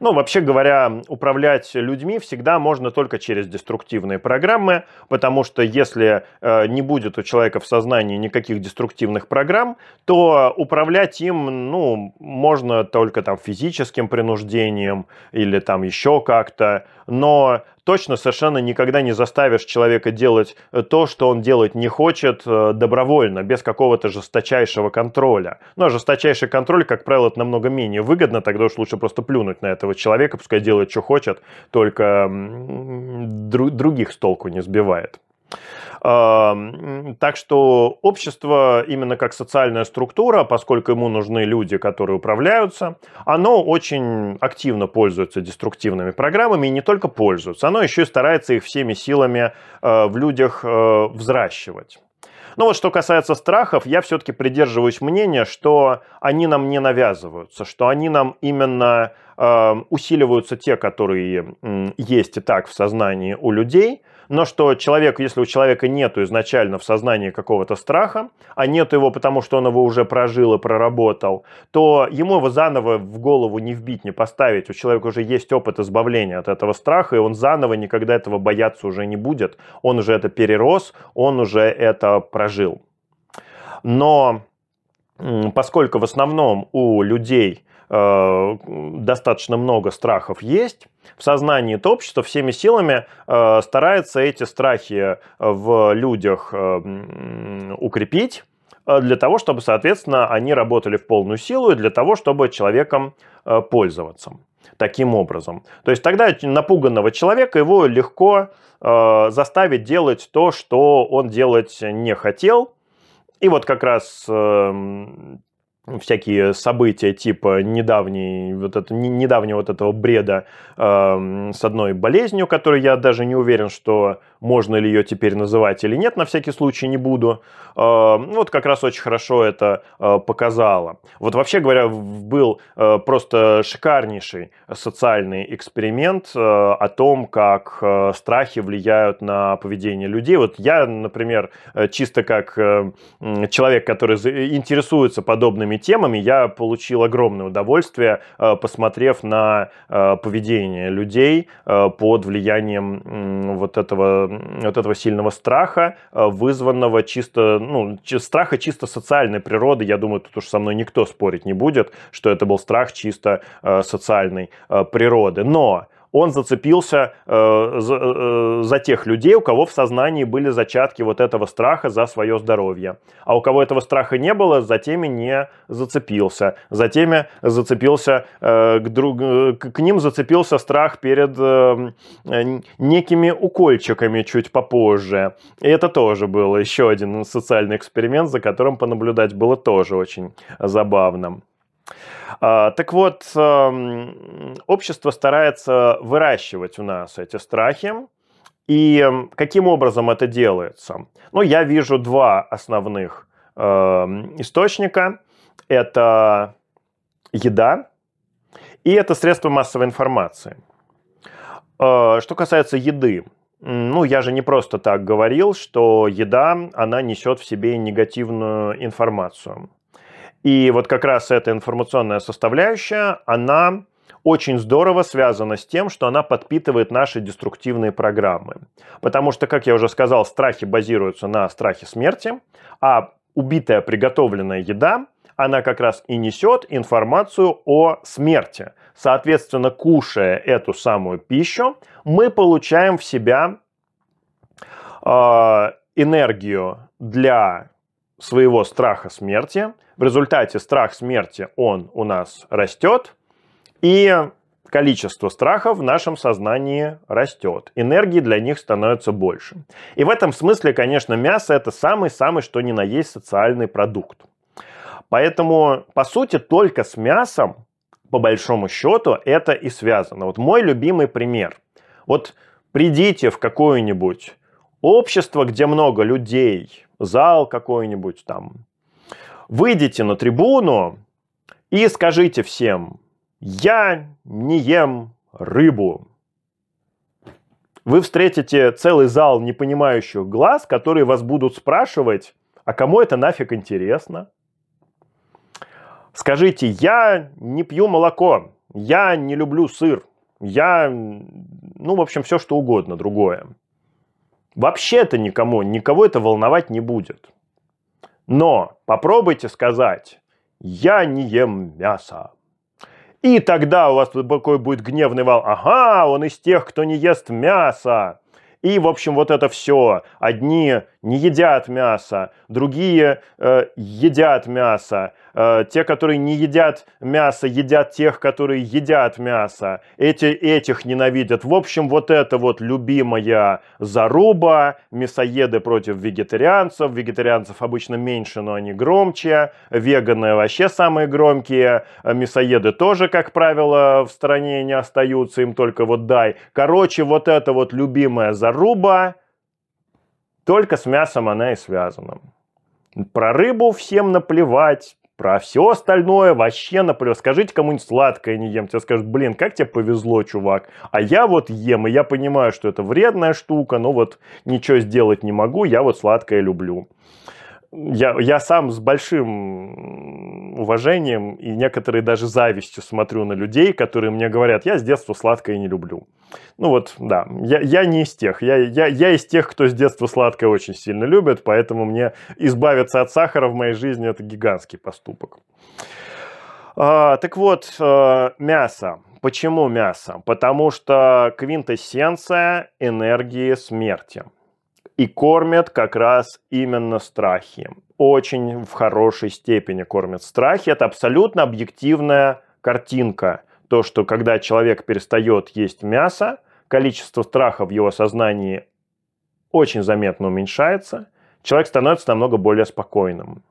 Ну, вообще говоря, управлять людьми всегда можно только через деструктивные программы, потому что если э, не будет у человека в сознании никаких деструктивных программ, то управлять им, ну, можно только там физическим принуждением или там еще как-то, но точно совершенно никогда не заставишь человека делать э, то, что он делать не хочет э, добровольно, без какого-то жесточайшего контроля. Ну, а жесточайший контроль, как правило, это намного менее выгодно, тогда уж лучше просто плюнуть на этого человека, пускай делает, что хочет, только других с толку не сбивает. Так что общество, именно как социальная структура, поскольку ему нужны люди, которые управляются, оно очень активно пользуется деструктивными программами и не только пользуется, оно еще и старается их всеми силами э, в людях э, взращивать. Но вот что касается страхов, я все-таки придерживаюсь мнения, что они нам не навязываются, что они нам именно э, усиливаются те, которые э, есть и так в сознании у людей – но что человек, если у человека нет изначально в сознании какого-то страха, а нет его потому, что он его уже прожил и проработал, то ему его заново в голову не вбить, не поставить. У человека уже есть опыт избавления от этого страха, и он заново никогда этого бояться уже не будет. Он уже это перерос, он уже это прожил. Но поскольку в основном у людей достаточно много страхов есть, в сознании то общество всеми силами э, старается эти страхи в людях э, укрепить, для того, чтобы, соответственно, они работали в полную силу и для того, чтобы человеком пользоваться таким образом. То есть тогда напуганного человека его легко заставить делать то, что он делать не хотел. И вот как раз всякие события типа недавней, вот это, недавнего вот этого бреда э, с одной болезнью, которую я даже не уверен, что можно ли ее теперь называть или нет, на всякий случай не буду. Э, вот как раз очень хорошо это э, показало. Вот вообще говоря, был э, просто шикарнейший социальный эксперимент э, о том, как страхи влияют на поведение людей. Вот я, например, чисто как человек, который интересуется подобными темами я получил огромное удовольствие, посмотрев на поведение людей под влиянием вот этого, вот этого сильного страха, вызванного чисто, ну, страха чисто социальной природы. Я думаю, тут уж со мной никто спорить не будет, что это был страх чисто социальной природы. Но он зацепился э, за, э, за тех людей, у кого в сознании были зачатки вот этого страха за свое здоровье. А у кого этого страха не было, за теми не зацепился. За теми зацепился, э, к, друг, к, ним зацепился страх перед э, некими укольчиками чуть попозже. И это тоже был еще один социальный эксперимент, за которым понаблюдать было тоже очень забавно. А, так вот, эм, общество старается выращивать у нас эти страхи. И каким образом это делается? Ну, я вижу два основных эм, источника. Это еда и это средства массовой информации. Э, что касается еды, ну, я же не просто так говорил, что еда, она несет в себе негативную информацию. И вот как раз эта информационная составляющая, она очень здорово связана с тем, что она подпитывает наши деструктивные программы. Потому что, как я уже сказал, страхи базируются на страхе смерти, а убитая приготовленная еда, она как раз и несет информацию о смерти. Соответственно, кушая эту самую пищу, мы получаем в себя э, энергию для своего страха смерти. В результате страх смерти, он у нас растет, и количество страхов в нашем сознании растет. Энергии для них становится больше. И в этом смысле, конечно, мясо это самый-самый что ни на есть социальный продукт. Поэтому, по сути, только с мясом по большому счету, это и связано. Вот мой любимый пример. Вот придите в какое-нибудь общество, где много людей, зал какой-нибудь там, выйдите на трибуну и скажите всем, я не ем рыбу. Вы встретите целый зал непонимающих глаз, которые вас будут спрашивать, а кому это нафиг интересно? Скажите, я не пью молоко, я не люблю сыр, я, ну, в общем, все что угодно другое. Вообще это никому, никого это волновать не будет. Но попробуйте сказать, я не ем мясо. И тогда у вас такой будет гневный вал. Ага, он из тех, кто не ест мясо. И, в общем, вот это все. Одни не едят мясо, другие э, едят мясо. Э, те, которые не едят мясо, едят тех, которые едят мясо. Эти этих ненавидят. В общем, вот это вот любимая заруба. Мясоеды против вегетарианцев. Вегетарианцев обычно меньше, но они громче. Веганы вообще самые громкие. Мясоеды тоже, как правило, в стране не остаются. Им только вот дай. Короче, вот это вот любимая заруба только с мясом она и связана. Про рыбу всем наплевать, про все остальное вообще наплевать. Скажите кому-нибудь сладкое не ем, тебе скажут, блин, как тебе повезло, чувак. А я вот ем, и я понимаю, что это вредная штука, но вот ничего сделать не могу, я вот сладкое люблю я, я сам с большим уважением и некоторые даже завистью смотрю на людей, которые мне говорят, я с детства сладкое не люблю. Ну вот, да, я, я не из тех. Я, я, я из тех, кто с детства сладкое очень сильно любит, поэтому мне избавиться от сахара в моей жизни – это гигантский поступок. А, так вот, а, мясо. Почему мясо? Потому что квинтэссенция энергии смерти – и кормят как раз именно страхи. Очень в хорошей степени кормят страхи. Это абсолютно объективная картинка. То, что когда человек перестает есть мясо, количество страха в его сознании очень заметно уменьшается, человек становится намного более спокойным.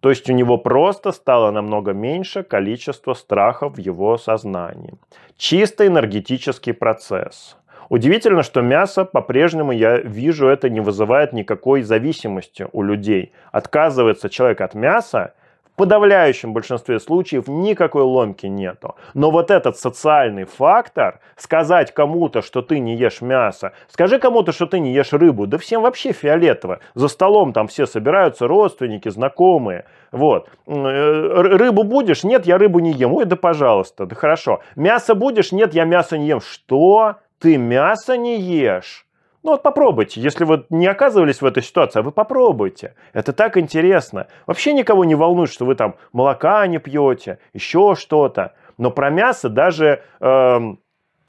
То есть у него просто стало намного меньше количество страхов в его сознании. Чисто энергетический процесс. Удивительно, что мясо по-прежнему, я вижу, это не вызывает никакой зависимости у людей. Отказывается человек от мяса, в подавляющем большинстве случаев никакой ломки нету. Но вот этот социальный фактор, сказать кому-то, что ты не ешь мясо, скажи кому-то, что ты не ешь рыбу, да всем вообще фиолетово. За столом там все собираются, родственники, знакомые. Вот. Э, рыбу будешь? Нет, я рыбу не ем. Ой, да пожалуйста, да хорошо. Мясо будешь? Нет, я мясо не ем. Что? Ты мясо не ешь. Ну вот попробуйте, если вы не оказывались в этой ситуации, а вы попробуйте. Это так интересно. Вообще никого не волнует, что вы там молока не пьете, еще что-то. Но про мясо даже э,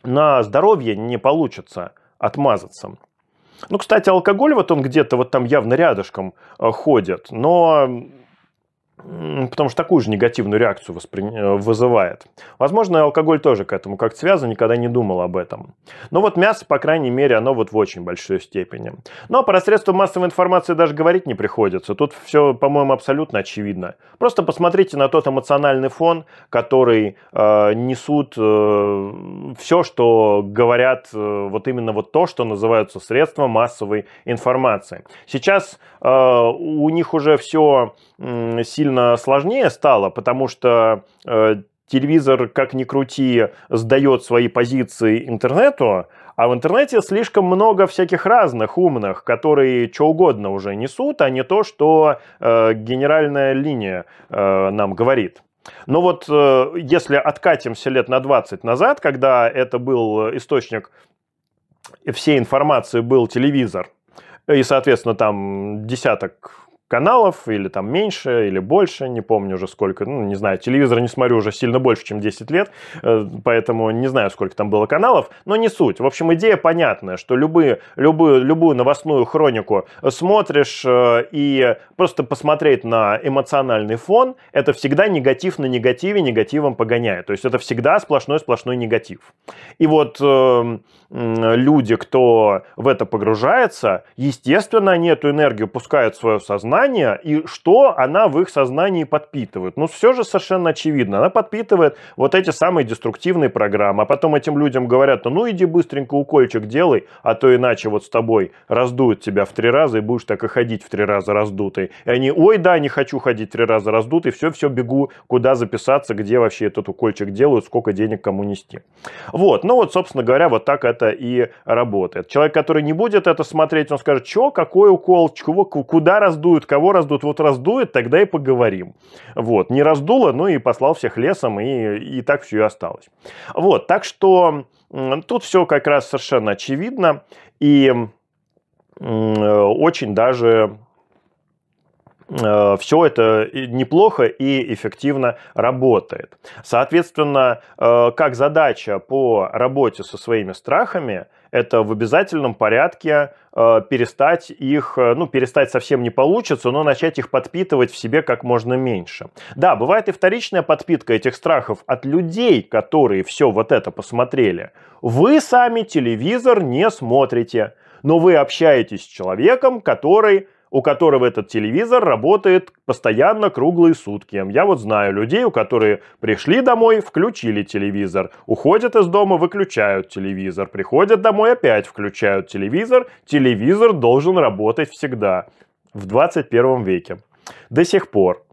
на здоровье не получится отмазаться. Ну, кстати, алкоголь вот он где-то вот там явно рядышком э, ходит, но потому что такую же негативную реакцию воспри... Э, вызывает. Возможно, алкоголь тоже к этому как-то связан, никогда не думал об этом. Но вот мясо, по крайней мере, оно вот в очень большой степени. Но по средствам массовой информации даже говорить не приходится. Тут все, по-моему, абсолютно очевидно. Просто посмотрите на тот эмоциональный фон, который э, несут э, все, что говорят, э, вот именно вот то, что называются средства массовой информации. Сейчас э, у них уже все сильно сложнее стало, потому что э, телевизор, как ни крути, сдает свои позиции интернету, а в интернете слишком много всяких разных умных, которые что угодно уже несут, а не то, что э, генеральная линия э, нам говорит. Но вот э, если откатимся лет на 20 назад, когда это был источник всей информации был телевизор, и, соответственно, там десяток каналов, или там меньше, или больше, не помню уже сколько, ну, не знаю, телевизор не смотрю уже сильно больше, чем 10 лет, э, поэтому не знаю, сколько там было каналов, но не суть. В общем, идея понятная, что любые, любую, любую новостную хронику смотришь э, и просто посмотреть на эмоциональный фон, это всегда негатив на негативе, негативом погоняет. То есть это всегда сплошной-сплошной негатив. И вот э, люди, кто в это погружается, естественно, они эту энергию пускают в свое сознание, и что она в их сознании подпитывает? Ну, все же совершенно очевидно. Она подпитывает вот эти самые деструктивные программы, а потом этим людям говорят, ну, иди быстренько укольчик делай, а то иначе вот с тобой раздуют тебя в три раза, и будешь так и ходить в три раза раздутый. И они, ой, да, не хочу ходить три раза раздутый, все-все бегу, куда записаться, где вообще этот укольчик делают, сколько денег кому нести. Вот, ну вот, собственно говоря, вот так это и работает. Человек, который не будет это смотреть, он скажет, что, какой укол, чего, куда раздуют, кого раздуют, вот раздует, тогда и поговорим. Вот, не раздуло, ну и послал всех лесом, и, и так все и осталось. Вот, так что тут все как раз совершенно очевидно, и очень даже Э, все это неплохо и эффективно работает. Соответственно, э, как задача по работе со своими страхами, это в обязательном порядке э, перестать их, ну, перестать совсем не получится, но начать их подпитывать в себе как можно меньше. Да, бывает и вторичная подпитка этих страхов от людей, которые все вот это посмотрели. Вы сами телевизор не смотрите, но вы общаетесь с человеком, который у которого этот телевизор работает постоянно круглые сутки. Я вот знаю людей, у которых пришли домой, включили телевизор, уходят из дома, выключают телевизор, приходят домой, опять включают телевизор. Телевизор должен работать всегда в 21 веке. До сих пор.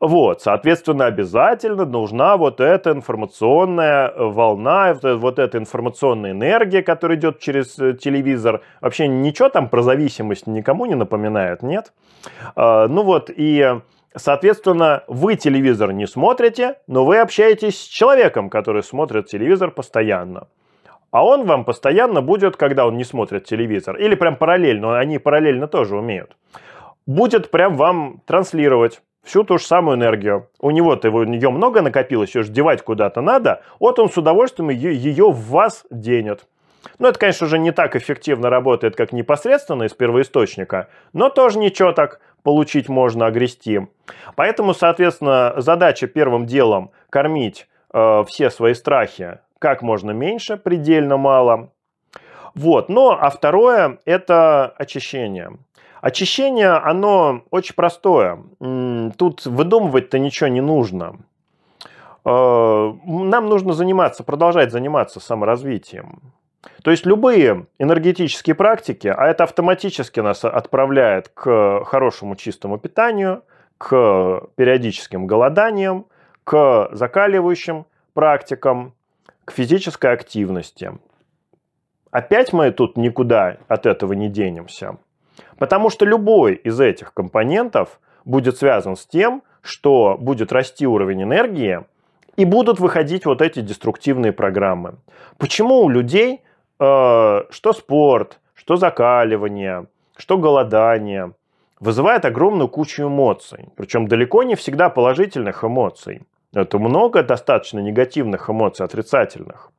Вот, соответственно, обязательно нужна вот эта информационная волна, вот эта информационная энергия, которая идет через э, телевизор. Вообще ничего там про зависимость никому не напоминает, нет? А, ну вот, и Соответственно, вы телевизор не смотрите, но вы общаетесь с человеком, который смотрит телевизор постоянно. А он вам постоянно будет, когда он не смотрит телевизор, или прям параллельно, они параллельно тоже умеют, будет прям вам транслировать всю ту же самую энергию. У него-то у нее много накопилось, ее же девать куда-то надо, вот он с удовольствием ее, в вас денет. Ну, это, конечно же, не так эффективно работает, как непосредственно из первоисточника, но тоже ничего так получить можно, огрести. Поэтому, соответственно, задача первым делом кормить э, все свои страхи как можно меньше, предельно мало. Вот, но, а второе – это очищение. Очищение, оно очень простое. Тут выдумывать-то ничего не нужно. Э, нам нужно заниматься, продолжать заниматься саморазвитием. То есть любые энергетические практики, а это автоматически нас отправляет к хорошему чистому питанию, к периодическим голоданиям, к закаливающим практикам, к физической активности. Опять мы тут никуда от этого не денемся. Потому что любой из этих компонентов будет связан с тем, что будет расти уровень энергии, и будут выходить вот эти деструктивные программы. Почему у людей э, что спорт, что закаливание, что голодание вызывает огромную кучу эмоций, причем далеко не всегда положительных эмоций. Это много достаточно негативных эмоций, отрицательных.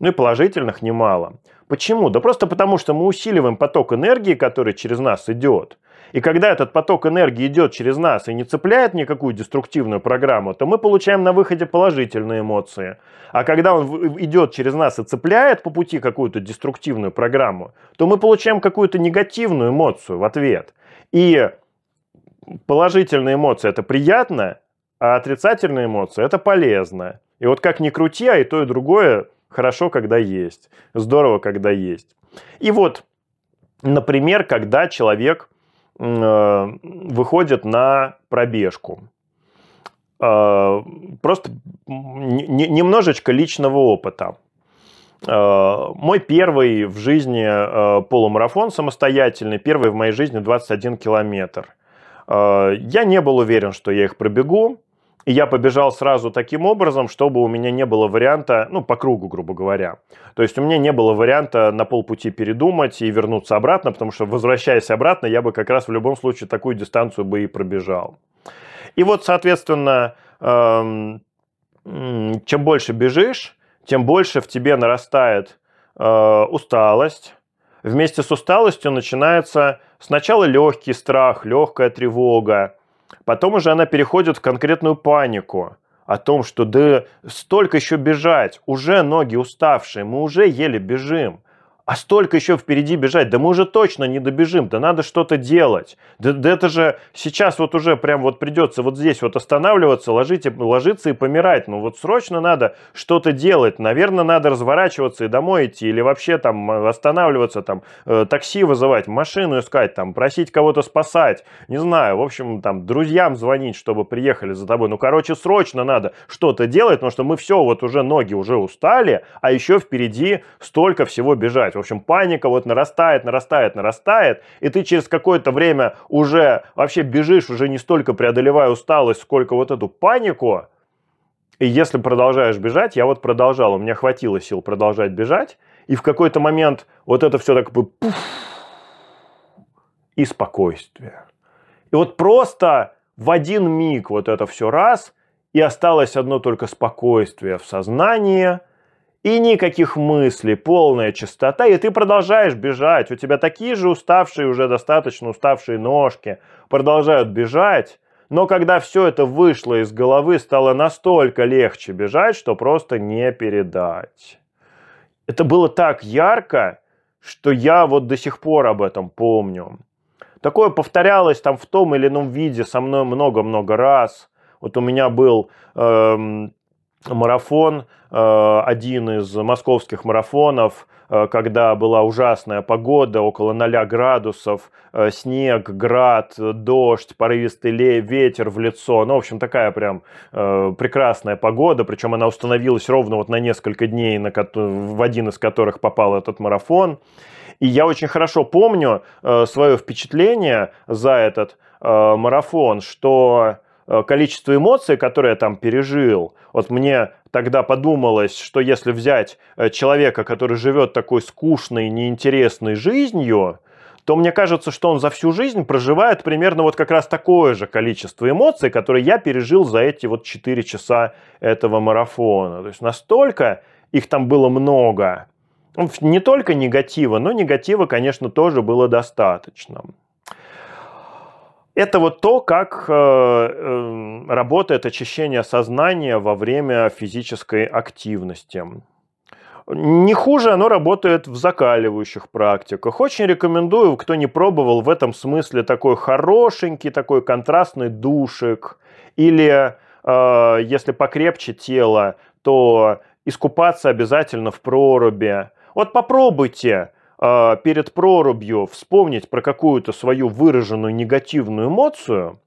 Ну и положительных немало. Почему? Да просто потому, что мы усиливаем поток энергии, который через нас идет. И когда этот поток энергии идет через нас и не цепляет никакую деструктивную программу, то мы получаем на выходе положительные эмоции. А когда он идет через нас и цепляет по пути какую-то деструктивную программу, то мы получаем какую-то негативную эмоцию в ответ. И положительные эмоции – это приятно, а отрицательные эмоции – это полезно. И вот как ни крути, а и то, и другое Хорошо, когда есть. Здорово, когда есть. И вот, например, когда человек э, выходит на пробежку. Э, просто немножечко личного опыта. Э, мой первый в жизни полумарафон самостоятельный, первый в моей жизни 21 километр. Я не был уверен, что я их пробегу. И я побежал сразу таким образом, чтобы у меня не было варианта, ну, по кругу, грубо говоря. То есть у меня не было варианта на полпути передумать и вернуться обратно, потому что, возвращаясь обратно, я бы как раз в любом случае такую дистанцию бы и пробежал. И вот, соответственно, эм, чем больше бежишь, тем больше в тебе нарастает э, усталость. Вместе с усталостью начинается сначала легкий страх, легкая тревога, Потом уже она переходит в конкретную панику о том, что да столько еще бежать, уже ноги уставшие, мы уже еле бежим а столько еще впереди бежать, да мы уже точно не добежим, да надо что-то делать. Да, да это же сейчас вот уже прям вот придется вот здесь вот останавливаться, ложить, ложиться и помирать. Ну вот срочно надо что-то делать. Наверное, надо разворачиваться и домой идти или вообще там э, останавливаться, там э, такси вызывать, машину искать, там просить кого-то спасать. Не знаю, в общем, там друзьям звонить, чтобы приехали за тобой. Ну, короче, срочно надо что-то делать, потому что мы все, вот уже ноги уже устали, а еще впереди столько всего бежать. В общем, паника вот нарастает, нарастает, нарастает, и ты через какое-то время уже вообще бежишь, уже не столько преодолевая усталость, сколько вот эту панику. И если продолжаешь бежать, я вот продолжал, у меня хватило сил продолжать бежать, и в какой-то момент вот это все так пуф, и спокойствие. И вот просто в один миг вот это все раз, и осталось одно только спокойствие в сознании – и никаких мыслей, полная чистота, и ты продолжаешь бежать. У тебя такие же уставшие, уже достаточно уставшие ножки продолжают бежать. Но когда все это вышло из головы, стало настолько легче бежать, что просто не передать. Это было так ярко, что я вот до сих пор об этом помню. Такое повторялось там в том или ином виде со мной много-много раз. Вот у меня был эм, марафон, э, один из московских марафонов, э, когда была ужасная погода, около 0 градусов, э, снег, град, дождь, порывистый ветер в лицо. Ну, в общем, такая прям прекрасная погода, причем она установилась ровно вот на несколько дней, в один из которых попал этот марафон. И я очень хорошо помню свое впечатление за этот марафон, что количество эмоций, которые я там пережил, вот мне тогда подумалось, что если взять э, человека, который живет такой скучной, неинтересной жизнью, то мне кажется, что он за всю жизнь проживает примерно вот как раз такое же количество эмоций, которые я пережил за эти вот 4 часа этого марафона. То есть настолько их там было много. Не только негатива, но негатива, конечно, тоже было достаточно. Это вот то, как э, э, работает очищение сознания во время физической активности. Не хуже оно работает в закаливающих практиках. Очень рекомендую, кто не пробовал в этом смысле такой хорошенький, такой контрастный душик. Или, э, если покрепче тело, то искупаться обязательно в проруби. Вот попробуйте перед прорубью вспомнить про какую-то свою выраженную негативную эмоцию,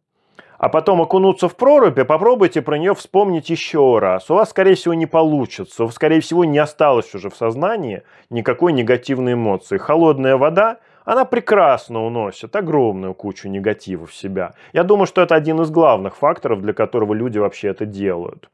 а потом окунуться в прорубь, и попробуйте про нее вспомнить еще раз. У вас, скорее всего, не получится. У скорее всего, не осталось уже в сознании никакой негативной эмоции. Холодная вода, она прекрасно уносит огромную кучу негатива в себя. Я думаю, что это один из главных факторов, для которого люди вообще это делают.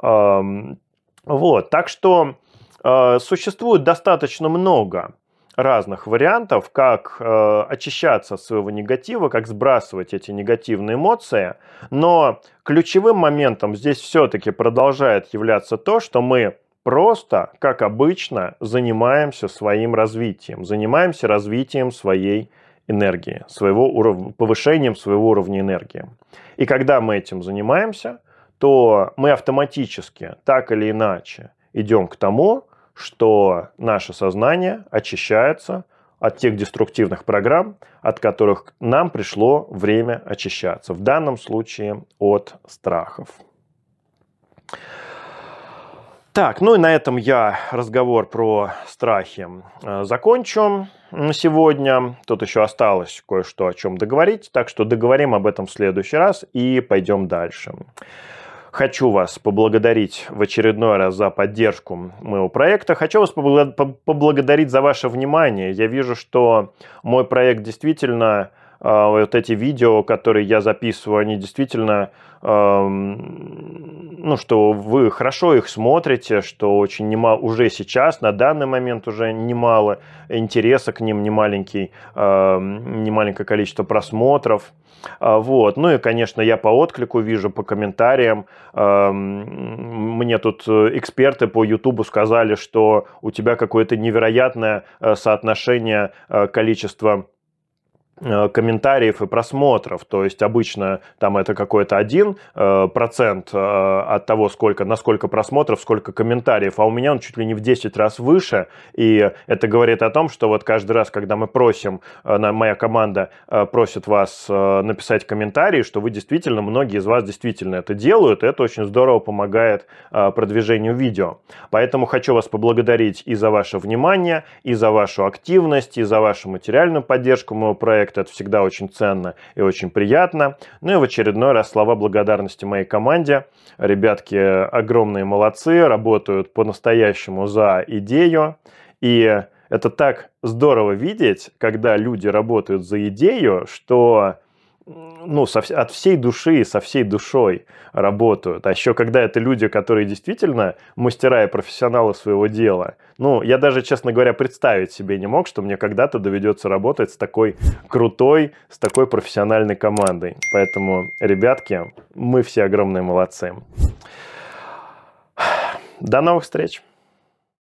Вот, так что э, существует достаточно много разных вариантов, как э, очищаться от своего негатива, как сбрасывать эти негативные эмоции. Но ключевым моментом здесь все-таки продолжает являться то, что мы просто, как обычно, занимаемся своим развитием, занимаемся развитием своей энергии, своего уров... повышением своего уровня энергии. И когда мы этим занимаемся, то мы автоматически, так или иначе, идем к тому, что наше сознание очищается от тех деструктивных программ, от которых нам пришло время очищаться. В данном случае от страхов. Так, ну и на этом я разговор про страхи э, закончу сегодня. Тут еще осталось кое-что о чем договорить, так что договорим об этом в следующий раз и пойдем дальше. Хочу вас поблагодарить в очередной раз за поддержку моего проекта. Хочу вас поблагодарить за ваше внимание. Я вижу, что мой проект действительно вот эти видео, которые я записываю, они действительно ну, что вы хорошо их смотрите, что очень немало, уже сейчас, на данный момент уже немало интереса к ним, немаленький, немаленькое количество просмотров. А, вот. Ну и, конечно, я по отклику вижу, по комментариям. Мне тут э, эксперты по Ютубу сказали, что у тебя какое-то невероятное э, соотношение э, количества комментариев и просмотров. То есть обычно там это какой-то один э, процент э, от того, сколько, на сколько просмотров, сколько комментариев, а у меня он чуть ли не в 10 раз выше. И это говорит о том, что вот каждый раз, когда мы просим, моя команда просит вас написать комментарий, что вы действительно, многие из вас действительно это делают, и это очень здорово помогает продвижению видео. Поэтому хочу вас поблагодарить и за ваше внимание, и за вашу активность, и за вашу материальную поддержку моего проекта проект. Это всегда очень ценно и очень приятно. Ну и в очередной раз слова благодарности моей команде. Ребятки огромные молодцы, работают по-настоящему за идею. И это так здорово видеть, когда люди работают за идею, что ну, со, от всей души, со всей душой работают. А еще когда это люди, которые действительно мастера и профессионалы своего дела. Ну, я даже, честно говоря, представить себе не мог, что мне когда-то доведется работать с такой крутой, с такой профессиональной командой. Поэтому, ребятки, мы все огромные молодцы. До новых встреч!